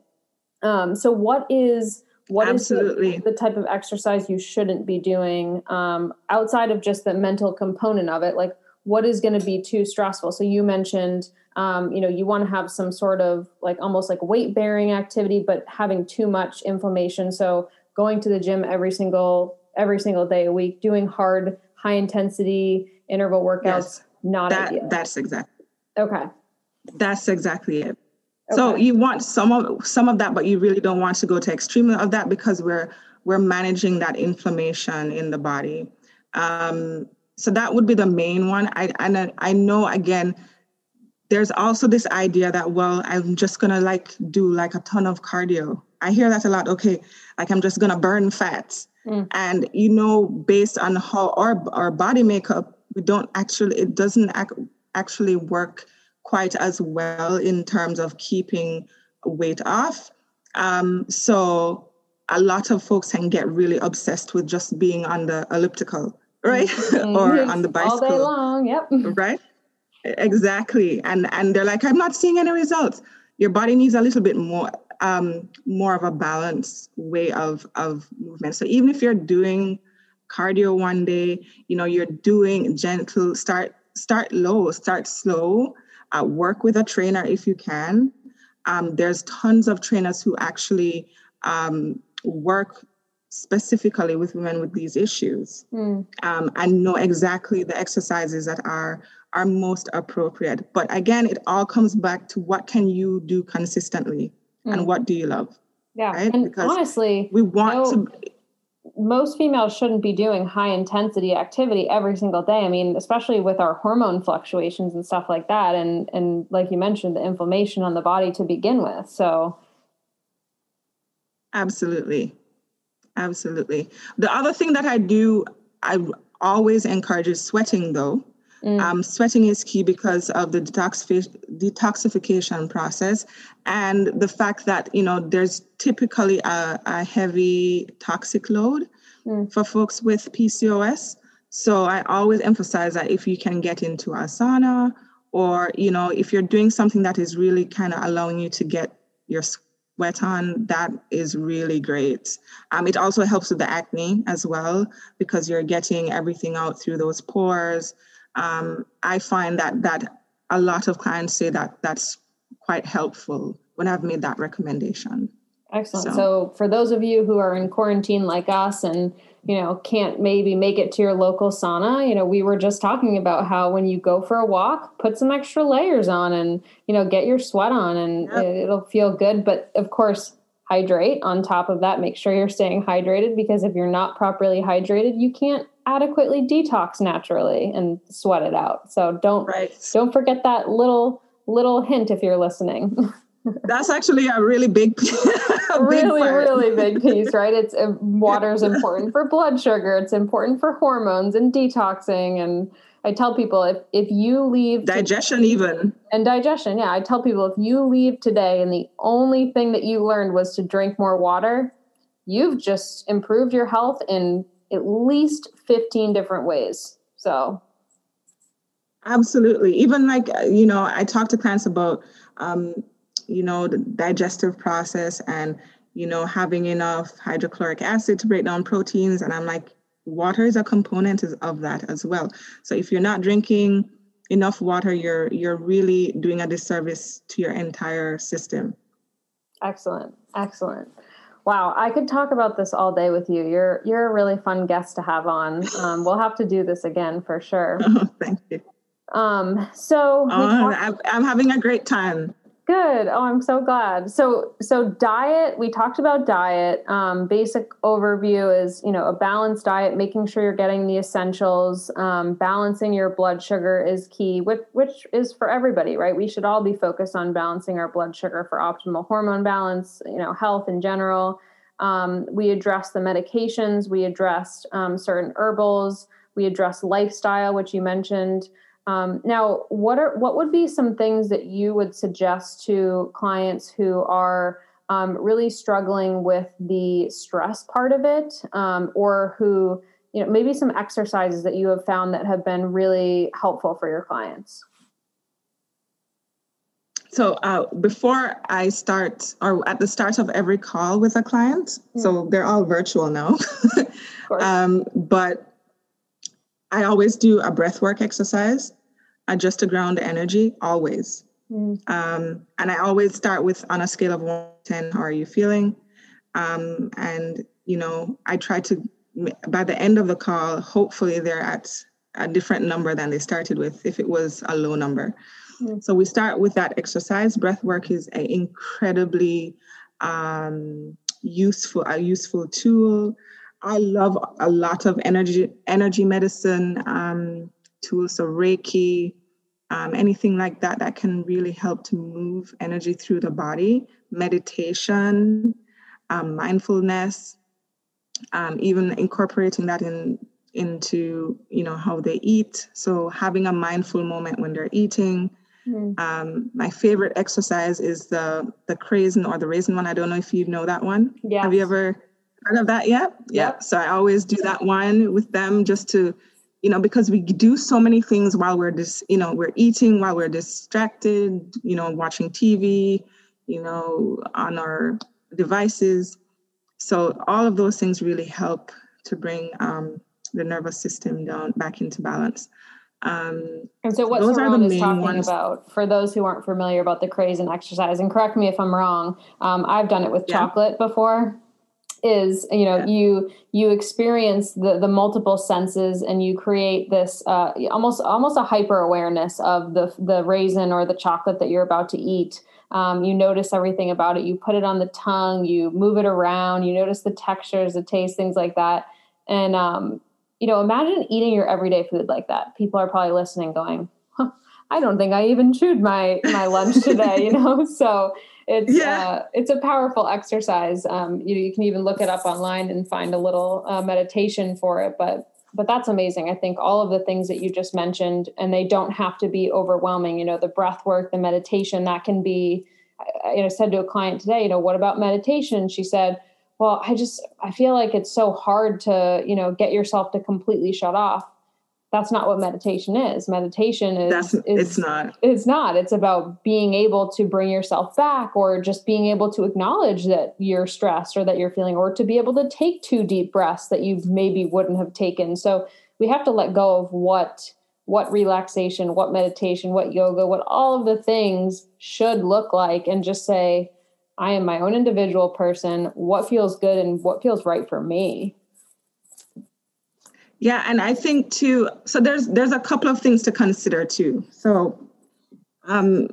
Um, so what is what Absolutely. is the, the, type of exercise you shouldn't be doing um, outside of just the mental component of it? Like what is going to be too stressful? So you mentioned, um, you know, you want to have some sort of like almost like weight bearing activity, but having too much inflammation. So going to the gym every single every single day a week, doing hard, high intensity interval workouts, yes, not that, ideal. That's exactly. Okay. That's exactly it. So you want some of some of that, but you really don't want to go to extreme of that because we're we're managing that inflammation in the body. Um, so that would be the main one. I and I know again, there's also this idea that well, I'm just gonna like do like a ton of cardio. I hear that a lot. Okay, like I'm just gonna burn fat, mm. and you know, based on how our our body makeup, we don't actually it doesn't ac- actually work quite as well in terms of keeping weight off. Um, so a lot of folks can get really obsessed with just being on the elliptical, right? Mm-hmm. or on the bicycle. All day long, yep. Right? Exactly. And and they're like, I'm not seeing any results. Your body needs a little bit more um, more of a balanced way of of movement. So even if you're doing cardio one day, you know, you're doing gentle, start start low, start slow, uh, work with a trainer if you can. Um, there's tons of trainers who actually um, work specifically with women with these issues mm. um, and know exactly the exercises that are are most appropriate. But again, it all comes back to what can you do consistently mm. and what do you love? Yeah, right? and because honestly, we want no, to most females shouldn't be doing high intensity activity every single day. I mean, especially with our hormone fluctuations and stuff like that, and and like you mentioned, the inflammation on the body to begin with. So, absolutely, absolutely. The other thing that I do, I always encourage is sweating, though. Mm. Um, sweating is key because of the detoxification process and the fact that you know there's typically a, a heavy toxic load mm. for folks with PCOS. So I always emphasize that if you can get into a sauna or you know if you're doing something that is really kind of allowing you to get your sweat on, that is really great. Um, it also helps with the acne as well because you're getting everything out through those pores um, I find that that a lot of clients say that that's quite helpful when I've made that recommendation. Excellent. So, so, for those of you who are in quarantine like us and you know can't maybe make it to your local sauna, you know, we were just talking about how when you go for a walk, put some extra layers on and you know get your sweat on and yep. it'll feel good, but of course hydrate on top of that make sure you're staying hydrated because if you're not properly hydrated you can't adequately detox naturally and sweat it out. So don't right. don't forget that little little hint if you're listening. That's actually a really big, a really big really big piece, right? It's uh, water is important for blood sugar. It's important for hormones and detoxing. And I tell people if if you leave digestion to, even and digestion, yeah, I tell people if you leave today and the only thing that you learned was to drink more water, you've just improved your health in at least 15 different ways. So, absolutely. Even like, uh, you know, I talk to clients about, um, you know, the digestive process and, you know, having enough hydrochloric acid to break down proteins. And I'm like, water is a component of that as well. So if you're not drinking enough water, you're you're really doing a disservice to your entire system. Excellent. Excellent. Wow, I could talk about this all day with you. You're you're a really fun guest to have on. Um, we'll have to do this again for sure. Oh, thank you. Um, so oh, talk- I'm having a great time. Good. Oh, I'm so glad. So, so diet. We talked about diet. Um, basic overview is you know a balanced diet, making sure you're getting the essentials. Um, balancing your blood sugar is key, which which is for everybody, right? We should all be focused on balancing our blood sugar for optimal hormone balance. You know, health in general. Um, we address the medications. We addressed um, certain herbals. We address lifestyle, which you mentioned. Um, now, what are what would be some things that you would suggest to clients who are um, really struggling with the stress part of it, um, or who you know maybe some exercises that you have found that have been really helpful for your clients? So uh, before I start, or at the start of every call with a client, mm. so they're all virtual now, um, but I always do a breath work exercise, uh, just to ground energy, always. Mm. Um, and I always start with on a scale of one to 10, how are you feeling? Um, and, you know, I try to, by the end of the call, hopefully they're at a different number than they started with if it was a low number. Mm. So we start with that exercise. Breath work is an incredibly um, useful, a useful tool. I love a lot of energy energy medicine um, tools, so Reiki, um, anything like that that can really help to move energy through the body. Meditation, um, mindfulness, um, even incorporating that in into you know how they eat. So having a mindful moment when they're eating. Um, my favorite exercise is the the Craisin or the raisin one. I don't know if you know that one. Yeah. Have you ever heard of that yet? Yeah. So I always do that one with them just to, you know, because we do so many things while we're just, you know, we're eating, while we're distracted, you know, watching TV, you know, on our devices. So all of those things really help to bring um, the nervous system down back into balance. Um, and so, what Saron is talking ones. about, for those who aren't familiar about the Craisin exercise, and correct me if I'm wrong, um, I've done it with yeah. chocolate before. Is you know yeah. you you experience the the multiple senses and you create this uh, almost almost a hyper awareness of the the raisin or the chocolate that you're about to eat. Um, you notice everything about it. You put it on the tongue you move it around you notice the textures the taste things like that. And um, you know imagine eating your everyday food like that. People are probably listening going huh, i don't think i even chewed my my lunch today you know? So it's yeah. uh, it's a powerful exercise. Um, you you can even look it up online and find a little uh, meditation for it. But but that's amazing. I think all of the things that you just mentioned, and they don't have to be overwhelming. You know, the breath work, the meditation, that can be. I, you know, said to a client today, you know, what about meditation? She said, well, I just I feel like it's so hard to you know get yourself to completely shut off that's not what meditation is. Meditation is, that's, is it's not. It's not. It's about being able to bring yourself back or just being able to acknowledge that you're stressed or that you're feeling or to be able to take two deep breaths that you maybe wouldn't have taken. So we have to let go of what what relaxation, what meditation, what yoga, what all of the things should look like and just say I am my own individual person, what feels good and what feels right for me. Yeah, and I think too. So there's there's a couple of things to consider too. So, um,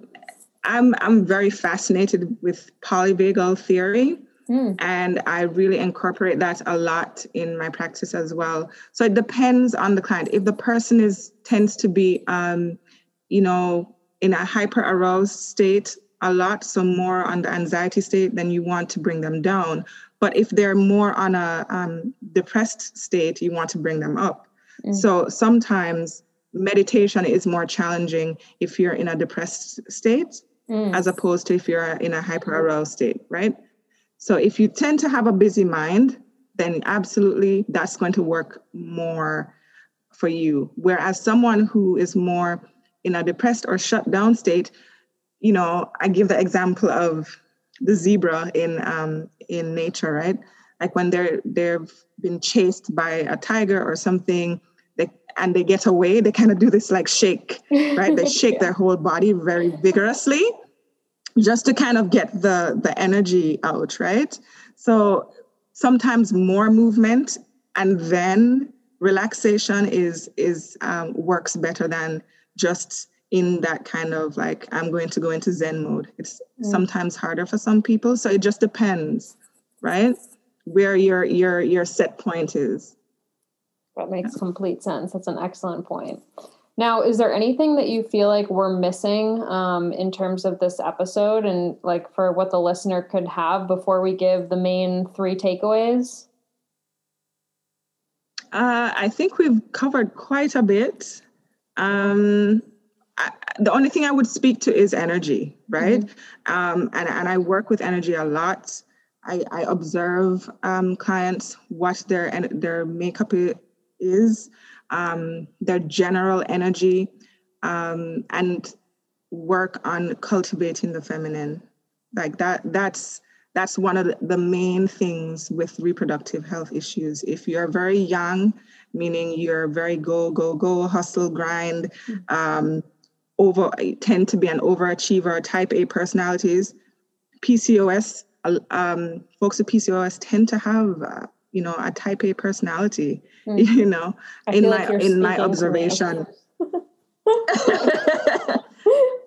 I'm I'm very fascinated with polyvagal theory, mm. and I really incorporate that a lot in my practice as well. So it depends on the client. If the person is tends to be, um, you know, in a hyper aroused state a lot, so more on the anxiety state, then you want to bring them down. But if they're more on a um, depressed state, you want to bring them up. Mm. So sometimes meditation is more challenging if you're in a depressed state mm. as opposed to if you're in a hyper aroused state, right? So if you tend to have a busy mind, then absolutely that's going to work more for you. Whereas someone who is more in a depressed or shut down state, you know, I give the example of the zebra in um, in nature, right? Like when they're they've been chased by a tiger or something, they and they get away, they kind of do this like shake, right? They shake yeah. their whole body very vigorously, just to kind of get the the energy out, right? So sometimes more movement and then relaxation is is um, works better than just in that kind of like i'm going to go into zen mode it's mm. sometimes harder for some people so it just depends right? Where your your your set point is. That makes complete sense. That's an excellent point. Now is there anything that you feel like we're missing um, in terms of this episode and like for what the listener could have before we give the main three takeaways? Uh, i think we've covered quite a bit. Um, the only thing I would speak to is energy, right? Mm-hmm. Um, and, and I work with energy a lot. I, I observe um, clients, what their their makeup is, um, their general energy, um, and work on cultivating the feminine. Like that. That's that's one of the main things with reproductive health issues. If you're very young, meaning you're very go go go hustle grind. Um, over tend to be an overachiever, type A personalities. PCOS, um, folks with PCOS tend to have, uh, you know, a type A personality. Mm. You know, in my like in my observation.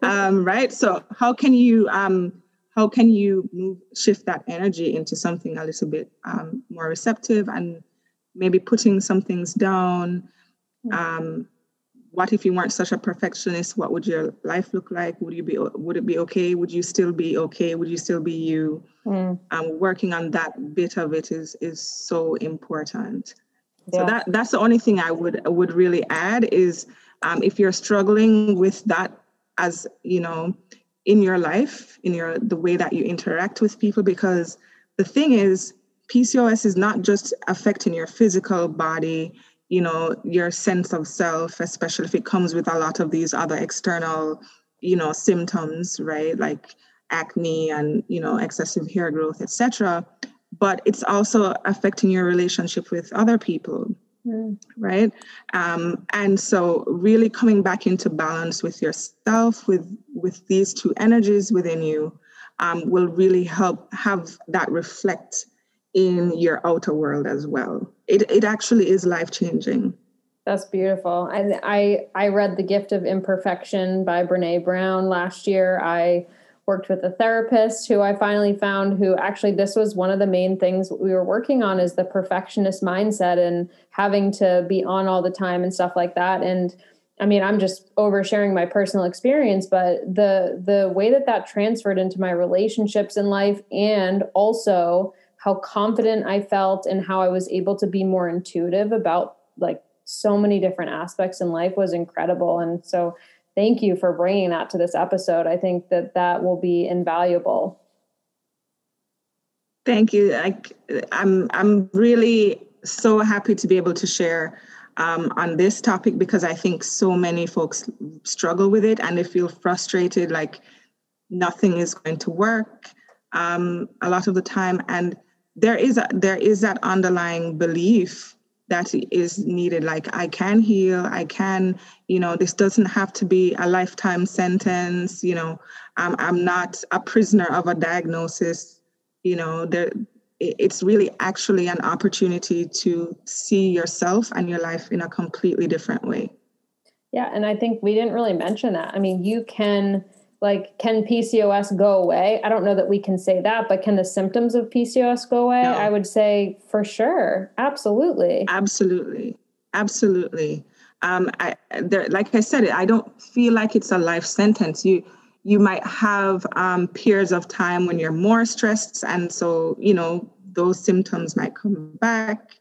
um, right. So how can you um, how can you move shift that energy into something a little bit um, more receptive and maybe putting some things down. Mm. Um, what if you weren't such a perfectionist? What would your life look like? Would you be would it be okay? Would you still be okay? Would you still be you? Mm. um, working on that bit of it is is so important. Yeah. so that that's the only thing i would would really add is um, if you're struggling with that as you know in your life in your the way that you interact with people because the thing is pcos is not just affecting your physical body you know your sense of self especially if it comes with a lot of these other external you know symptoms right like acne and you know excessive hair growth etc but it's also affecting your relationship with other people mm. right um, and so really coming back into balance with yourself with with these two energies within you um, will really help have that reflect in your outer world as well. It, it actually is life changing. That's beautiful. And I, I read The Gift of Imperfection by Brene Brown last year. I worked with a therapist who I finally found who actually this was one of the main things we were working on is the perfectionist mindset and having to be on all the time and stuff like that. And I mean, I'm just oversharing my personal experience, but the the way that that transferred into my relationships in life and also how confident I felt and how I was able to be more intuitive about like so many different aspects in life was incredible. And so thank you for bringing that to this episode. I think that that will be invaluable. Thank you. I, I'm I'm really so happy to be able to share um, on this topic because I think so many folks struggle with it and they feel frustrated, like nothing is going to work um, a lot of the time. And there is a, there is that underlying belief that is needed like i can heal i can you know this doesn't have to be a lifetime sentence you know i'm, I'm not a prisoner of a diagnosis you know there it's really actually an opportunity to see yourself and your life in a completely different way. Yeah and i think we didn't really mention that. I mean you can like can pcos go away? I don't know that we can say that but can the symptoms of pcos go away? No. i would say for sure. Absolutely. Absolutely. Absolutely. Um i there like i said i don't feel like it's a life sentence. You you might have um, periods of time when you're more stressed and so you know those symptoms might come back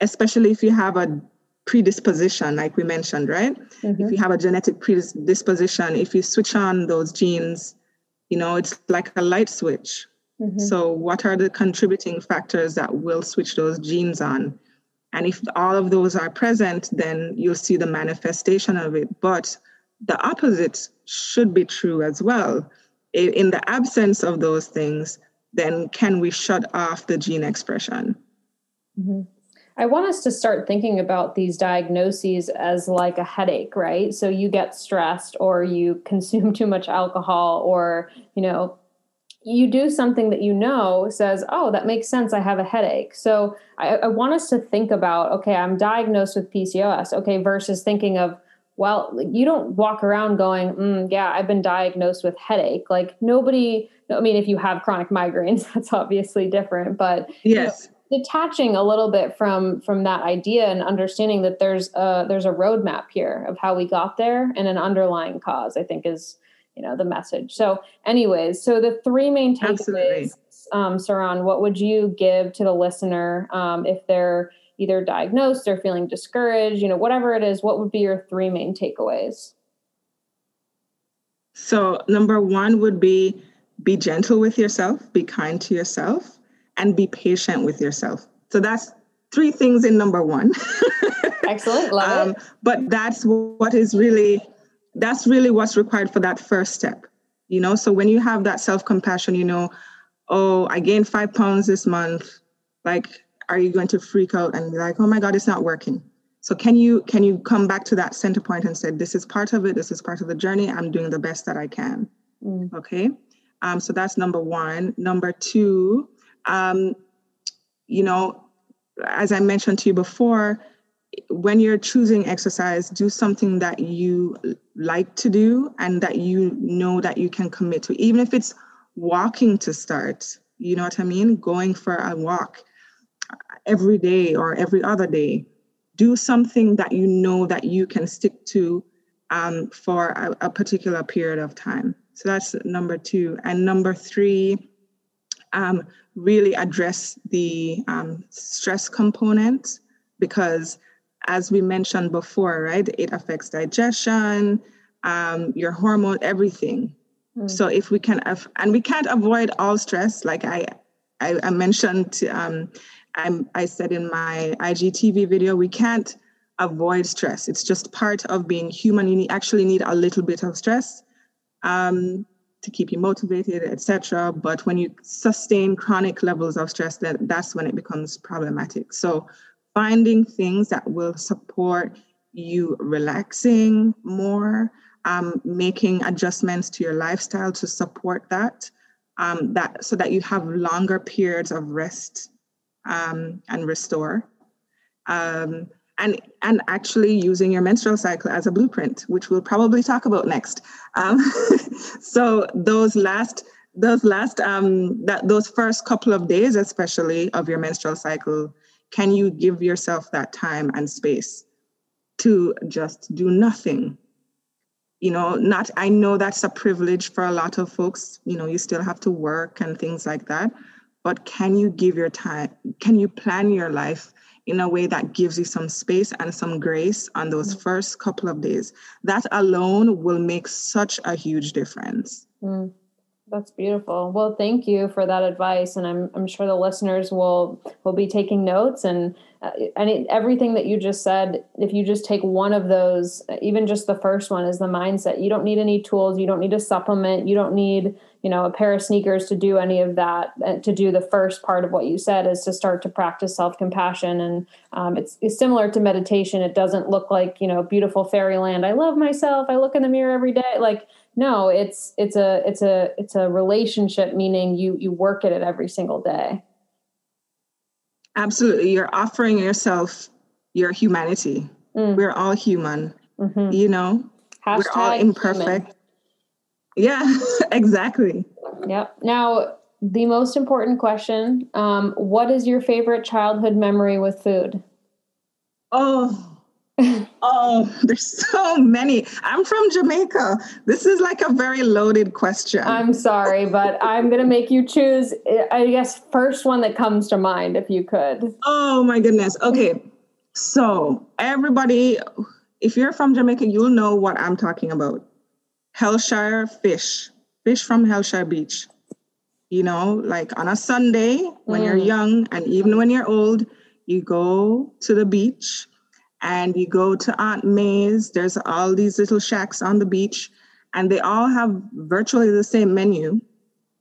especially if you have a predisposition, like we mentioned, right? Mm-hmm. If you have a genetic predisposition, if you switch on those genes, you know, it's like a light switch. Mm-hmm. So, what are the contributing factors that will switch those genes on? And if all of those are present, then you'll see the manifestation of it. But the opposite should be true as well. In the absence of those things, then can we shut off the gene expression? Mm-hmm. I want us to start thinking about these diagnoses as like a headache, right? So you get stressed or you consume too much alcohol or, you know, you do something that you know says, oh, that makes sense. I have a headache. So I, I want us to think about, okay, I'm diagnosed with PCOS, okay, versus thinking of, well, you don't walk around going, mm, yeah, I've been diagnosed with headache. Like nobody, I mean, if you have chronic migraines, that's obviously different, but yes. You know, detaching a little bit from from that idea and understanding that there's a there's a roadmap here of how we got there and an underlying cause i think is you know the message. So anyways so the three main takeaways um, saran what would you give to the listener um, if they're either diagnosed or feeling discouraged you know whatever it is what would be your three main takeaways? So number one would be be gentle with yourself be kind to yourself and be patient with yourself. So that's three things in number one. Excellent. Love um. But that's what is really, that's really what's required for that first step. You know, so when you have that self compassion, you know, oh, I gained five pounds this month. Like, are you going to freak out and be like, oh my God, it's not working? So can you can you come back to that center point and say, this is part of it, this is part of the journey. I'm doing the best that I can. Mm. Okay. Um, so that's number one. Number two, um, you know, as I mentioned to you before, when you're choosing exercise, do something that you like to do and that you know that you can commit to, even if it's walking to start. You know what I mean? Going for a walk every day or every other day. Do something that you know that you can stick to um, for a, a particular period of time. So that's number two. And number three, um, really address the um, stress component because as we mentioned before right it affects digestion um, your hormone everything. Mm. so if we can af- and we can't avoid all stress like i i, I mentioned um, i I said in my igtv video we can't avoid stress. It's just part of being human. You need, actually need a little bit of stress. Um, to keep you motivated, etc. But when you sustain chronic levels of stress, that that's when it becomes problematic. So finding things that will support you relaxing more, um, making adjustments to your lifestyle to support that, um, that so that you have longer periods of rest um, and restore. Um, and, and actually using your menstrual cycle as a blueprint, which we'll probably talk about next. Um, so those last those last um, that those first couple of days, especially of your menstrual cycle, can you give yourself that time and space to just do nothing? You know, not I know that's a privilege for a lot of folks. You know, you still have to work and things like that, but can you give your time? Can you plan your life in a way that gives you some space and some grace on those first couple of days? That alone will make such a huge difference. Mm. That's beautiful. Well, thank you for that advice, and I'm I'm sure the listeners will will be taking notes. And uh, and everything that you just said, if you just take one of those, even just the first one, is the mindset. You don't need any tools. You don't need a supplement. You don't need you know a pair of sneakers to do any of that. Uh, to do the first part of what you said is to start to practice self compassion, and um, it's, it's similar to meditation. It doesn't look like you know beautiful fairyland. I love myself. I look in the mirror every day. Like no it's it's a it's a it's a relationship meaning you you work at it every single day. Absolutely. You're offering yourself your humanity. Mm. we're all human mm-hmm. you know? Hashtag we're all imperfect. human. yeah exactly. Yep. Now the most important question um, what is your favorite childhood memory with food? Oh oh, there's so many. I'm from Jamaica. This is like a very loaded question. I'm sorry, but I'm going to make you choose, I guess, first one that comes to mind, if you could. Oh, my goodness. Okay. So, everybody, if you're from Jamaica, you'll know what I'm talking about. Hellshire fish, fish from Hellshire Beach. You know, like on a Sunday when mm. you're young and even when you're old, you go to the beach and you go to Aunt May's. There's all these little shacks on the beach, and they all have virtually the same menu,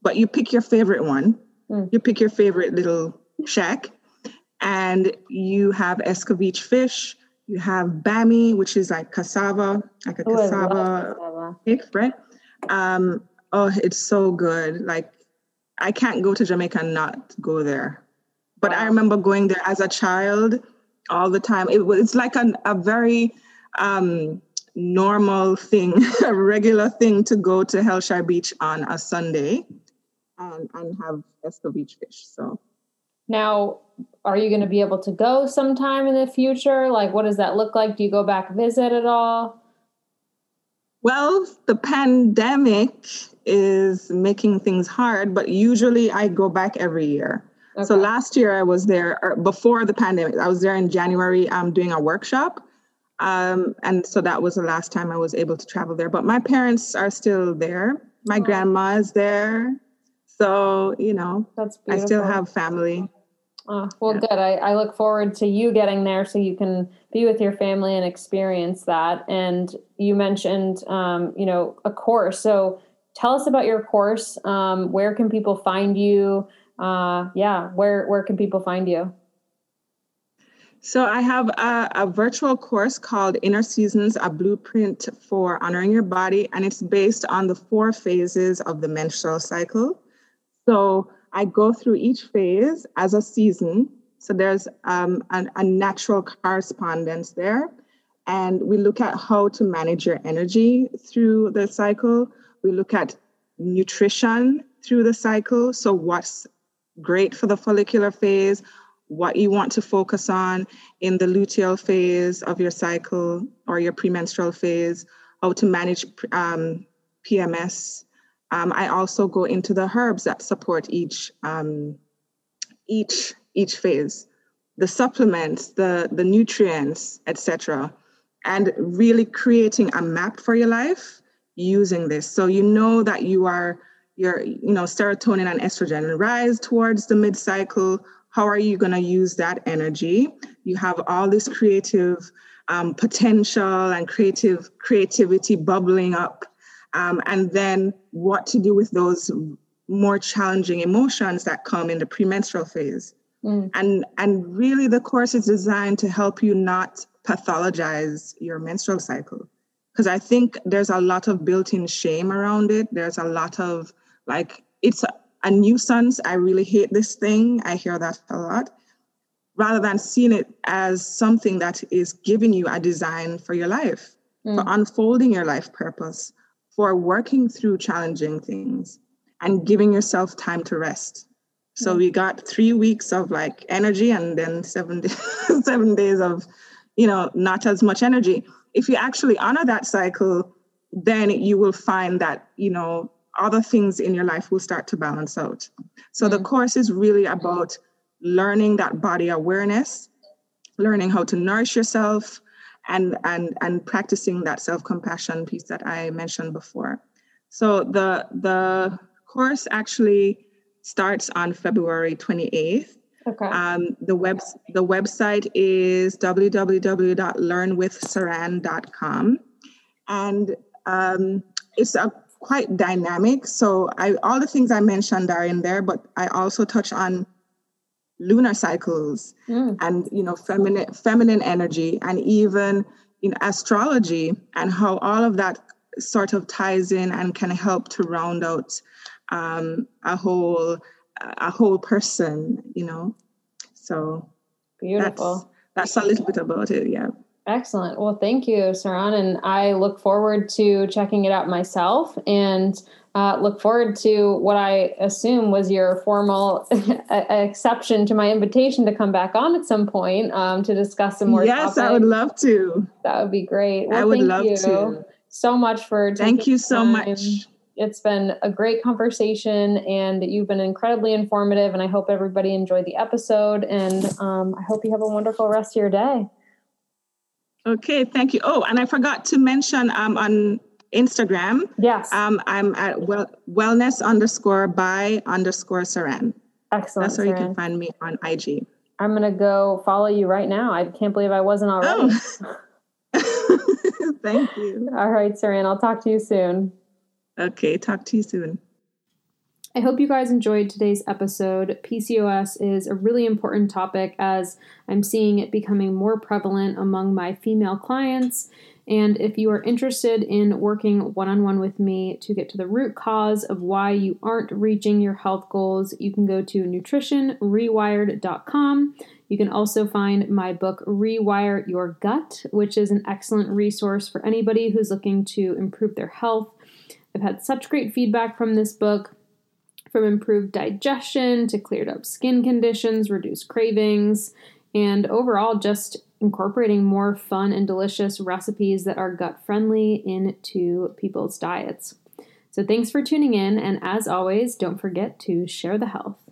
but you pick your favorite one. Mm. You pick your favorite little shack, and you have escovitch fish. You have bami, which is like cassava, like a oh, cassava cake, right? Um, oh, it's so good. Like I can't go to Jamaica and not go there. But wow. I remember going there as a child all the time. It, it's like an, a very um, normal thing, a regular thing to go to Hellshire Beach on a Sunday and, and have escovitch fish. So now, are you going to be able to go sometime in the future? Like, what does that look like? Do you go back visit at all? Well, the pandemic is making things hard, but usually I go back every year. Okay. So last year I was there er, before the pandemic. I was there in January um, doing a workshop. Um, and so that was the last time I was able to travel there. But my parents are still there. My oh. grandma is there. So, you know, That's I still have family. Oh, well, yeah. good. I, I look forward to you getting there so you can be with your family and experience that. And you mentioned, um, you know, a course. So tell us about your course. Um, where can people find you? Uh, yeah, where where can people find you? So I have a, a, virtual course called Inner Seasons, a blueprint for honoring your body, and it's based on the four phases of the menstrual cycle. So I go through each phase as a season. So there's um, an, a natural correspondence there. And we look at how to manage your energy through the cycle. We look at nutrition through the cycle. So, what's great for the follicular phase, what you want to focus on in the luteal phase of your cycle or your premenstrual phase, how to manage um, PMS. Um, I also go into the herbs that support each um, each each phase, the supplements, the the nutrients, etc., and really creating a map for your life using this. So you know that you are your you know serotonin and estrogen rise towards the mid cycle how are you going to use that energy? You have all this creative um, potential and creative creativity bubbling up um, and then what to do with those more challenging emotions that come in the premenstrual phase. Mm. and and really the course is designed to help you not pathologize your menstrual cycle. Because i think there's a lot of built-in shame around it. There's a lot of like it's a, a nuisance. I really hate this thing. I hear that a lot. rather than seeing it as something that is giving you a design for your life, mm. for unfolding your life purpose, for working through challenging things and giving yourself time to rest. So mm. we got three weeks of like energy and then seven days, seven days of, you know, not as much energy. If you actually honor that cycle, then you will find that, you know, other things in your life will start to balance out. So mm. the course is really about learning that body awareness, learning how to nourish yourself, and and and practicing that self-compassion piece that I mentioned before. So the the course actually starts on February 28th. Okay. Um, the web the website is www.learnwithsaran.com, and um, it's a quite dynamic. So I all the things I mentioned are in there, but I also touch on lunar cycles mm. and you know feminine feminine energy and even in astrology and how all of that sort of ties in and can help to round out um, a whole a whole person you know so beautiful that's, that's a little bit about it yeah Excellent. Well, thank you, Saran. And I look forward to checking it out myself and uh, look forward to what I assume was your formal exception to my invitation to come back on at some point um, to discuss some more. Yes, topics. I would love to. That would be great. Well, I would love to. So much for thank you so time. much. It's been a great conversation, and you've been incredibly informative. And I hope everybody enjoyed the episode. And um, I hope you have a wonderful rest of your day. Okay, thank you. Oh, and I forgot to mention um, on Instagram. Yes. Um, I'm at well, wellness underscore by underscore Saran. Excellent. That's where Saran. you can find me on IG. I'm gonna go follow you right now. I can't believe I wasn't already. Oh. Thank you. All right, Saran. I'll talk to you soon. Okay, talk to you soon. I hope you guys enjoyed today's episode. PCOS is a really important topic as I'm seeing it becoming more prevalent among my female clients. And if you are interested in working one on one with me to get to the root cause of why you aren't reaching your health goals, you can go to nutritionrewired.com. You can also find my book, Rewire Your Gut, which is an excellent resource for anybody who's looking to improve their health. I've had such great feedback from this book from improved digestion to cleared up skin conditions, reduced cravings, and overall just incorporating more fun and delicious recipes that are gut friendly into people's diets. So, thanks for tuning in, and as always, don't forget to share the health.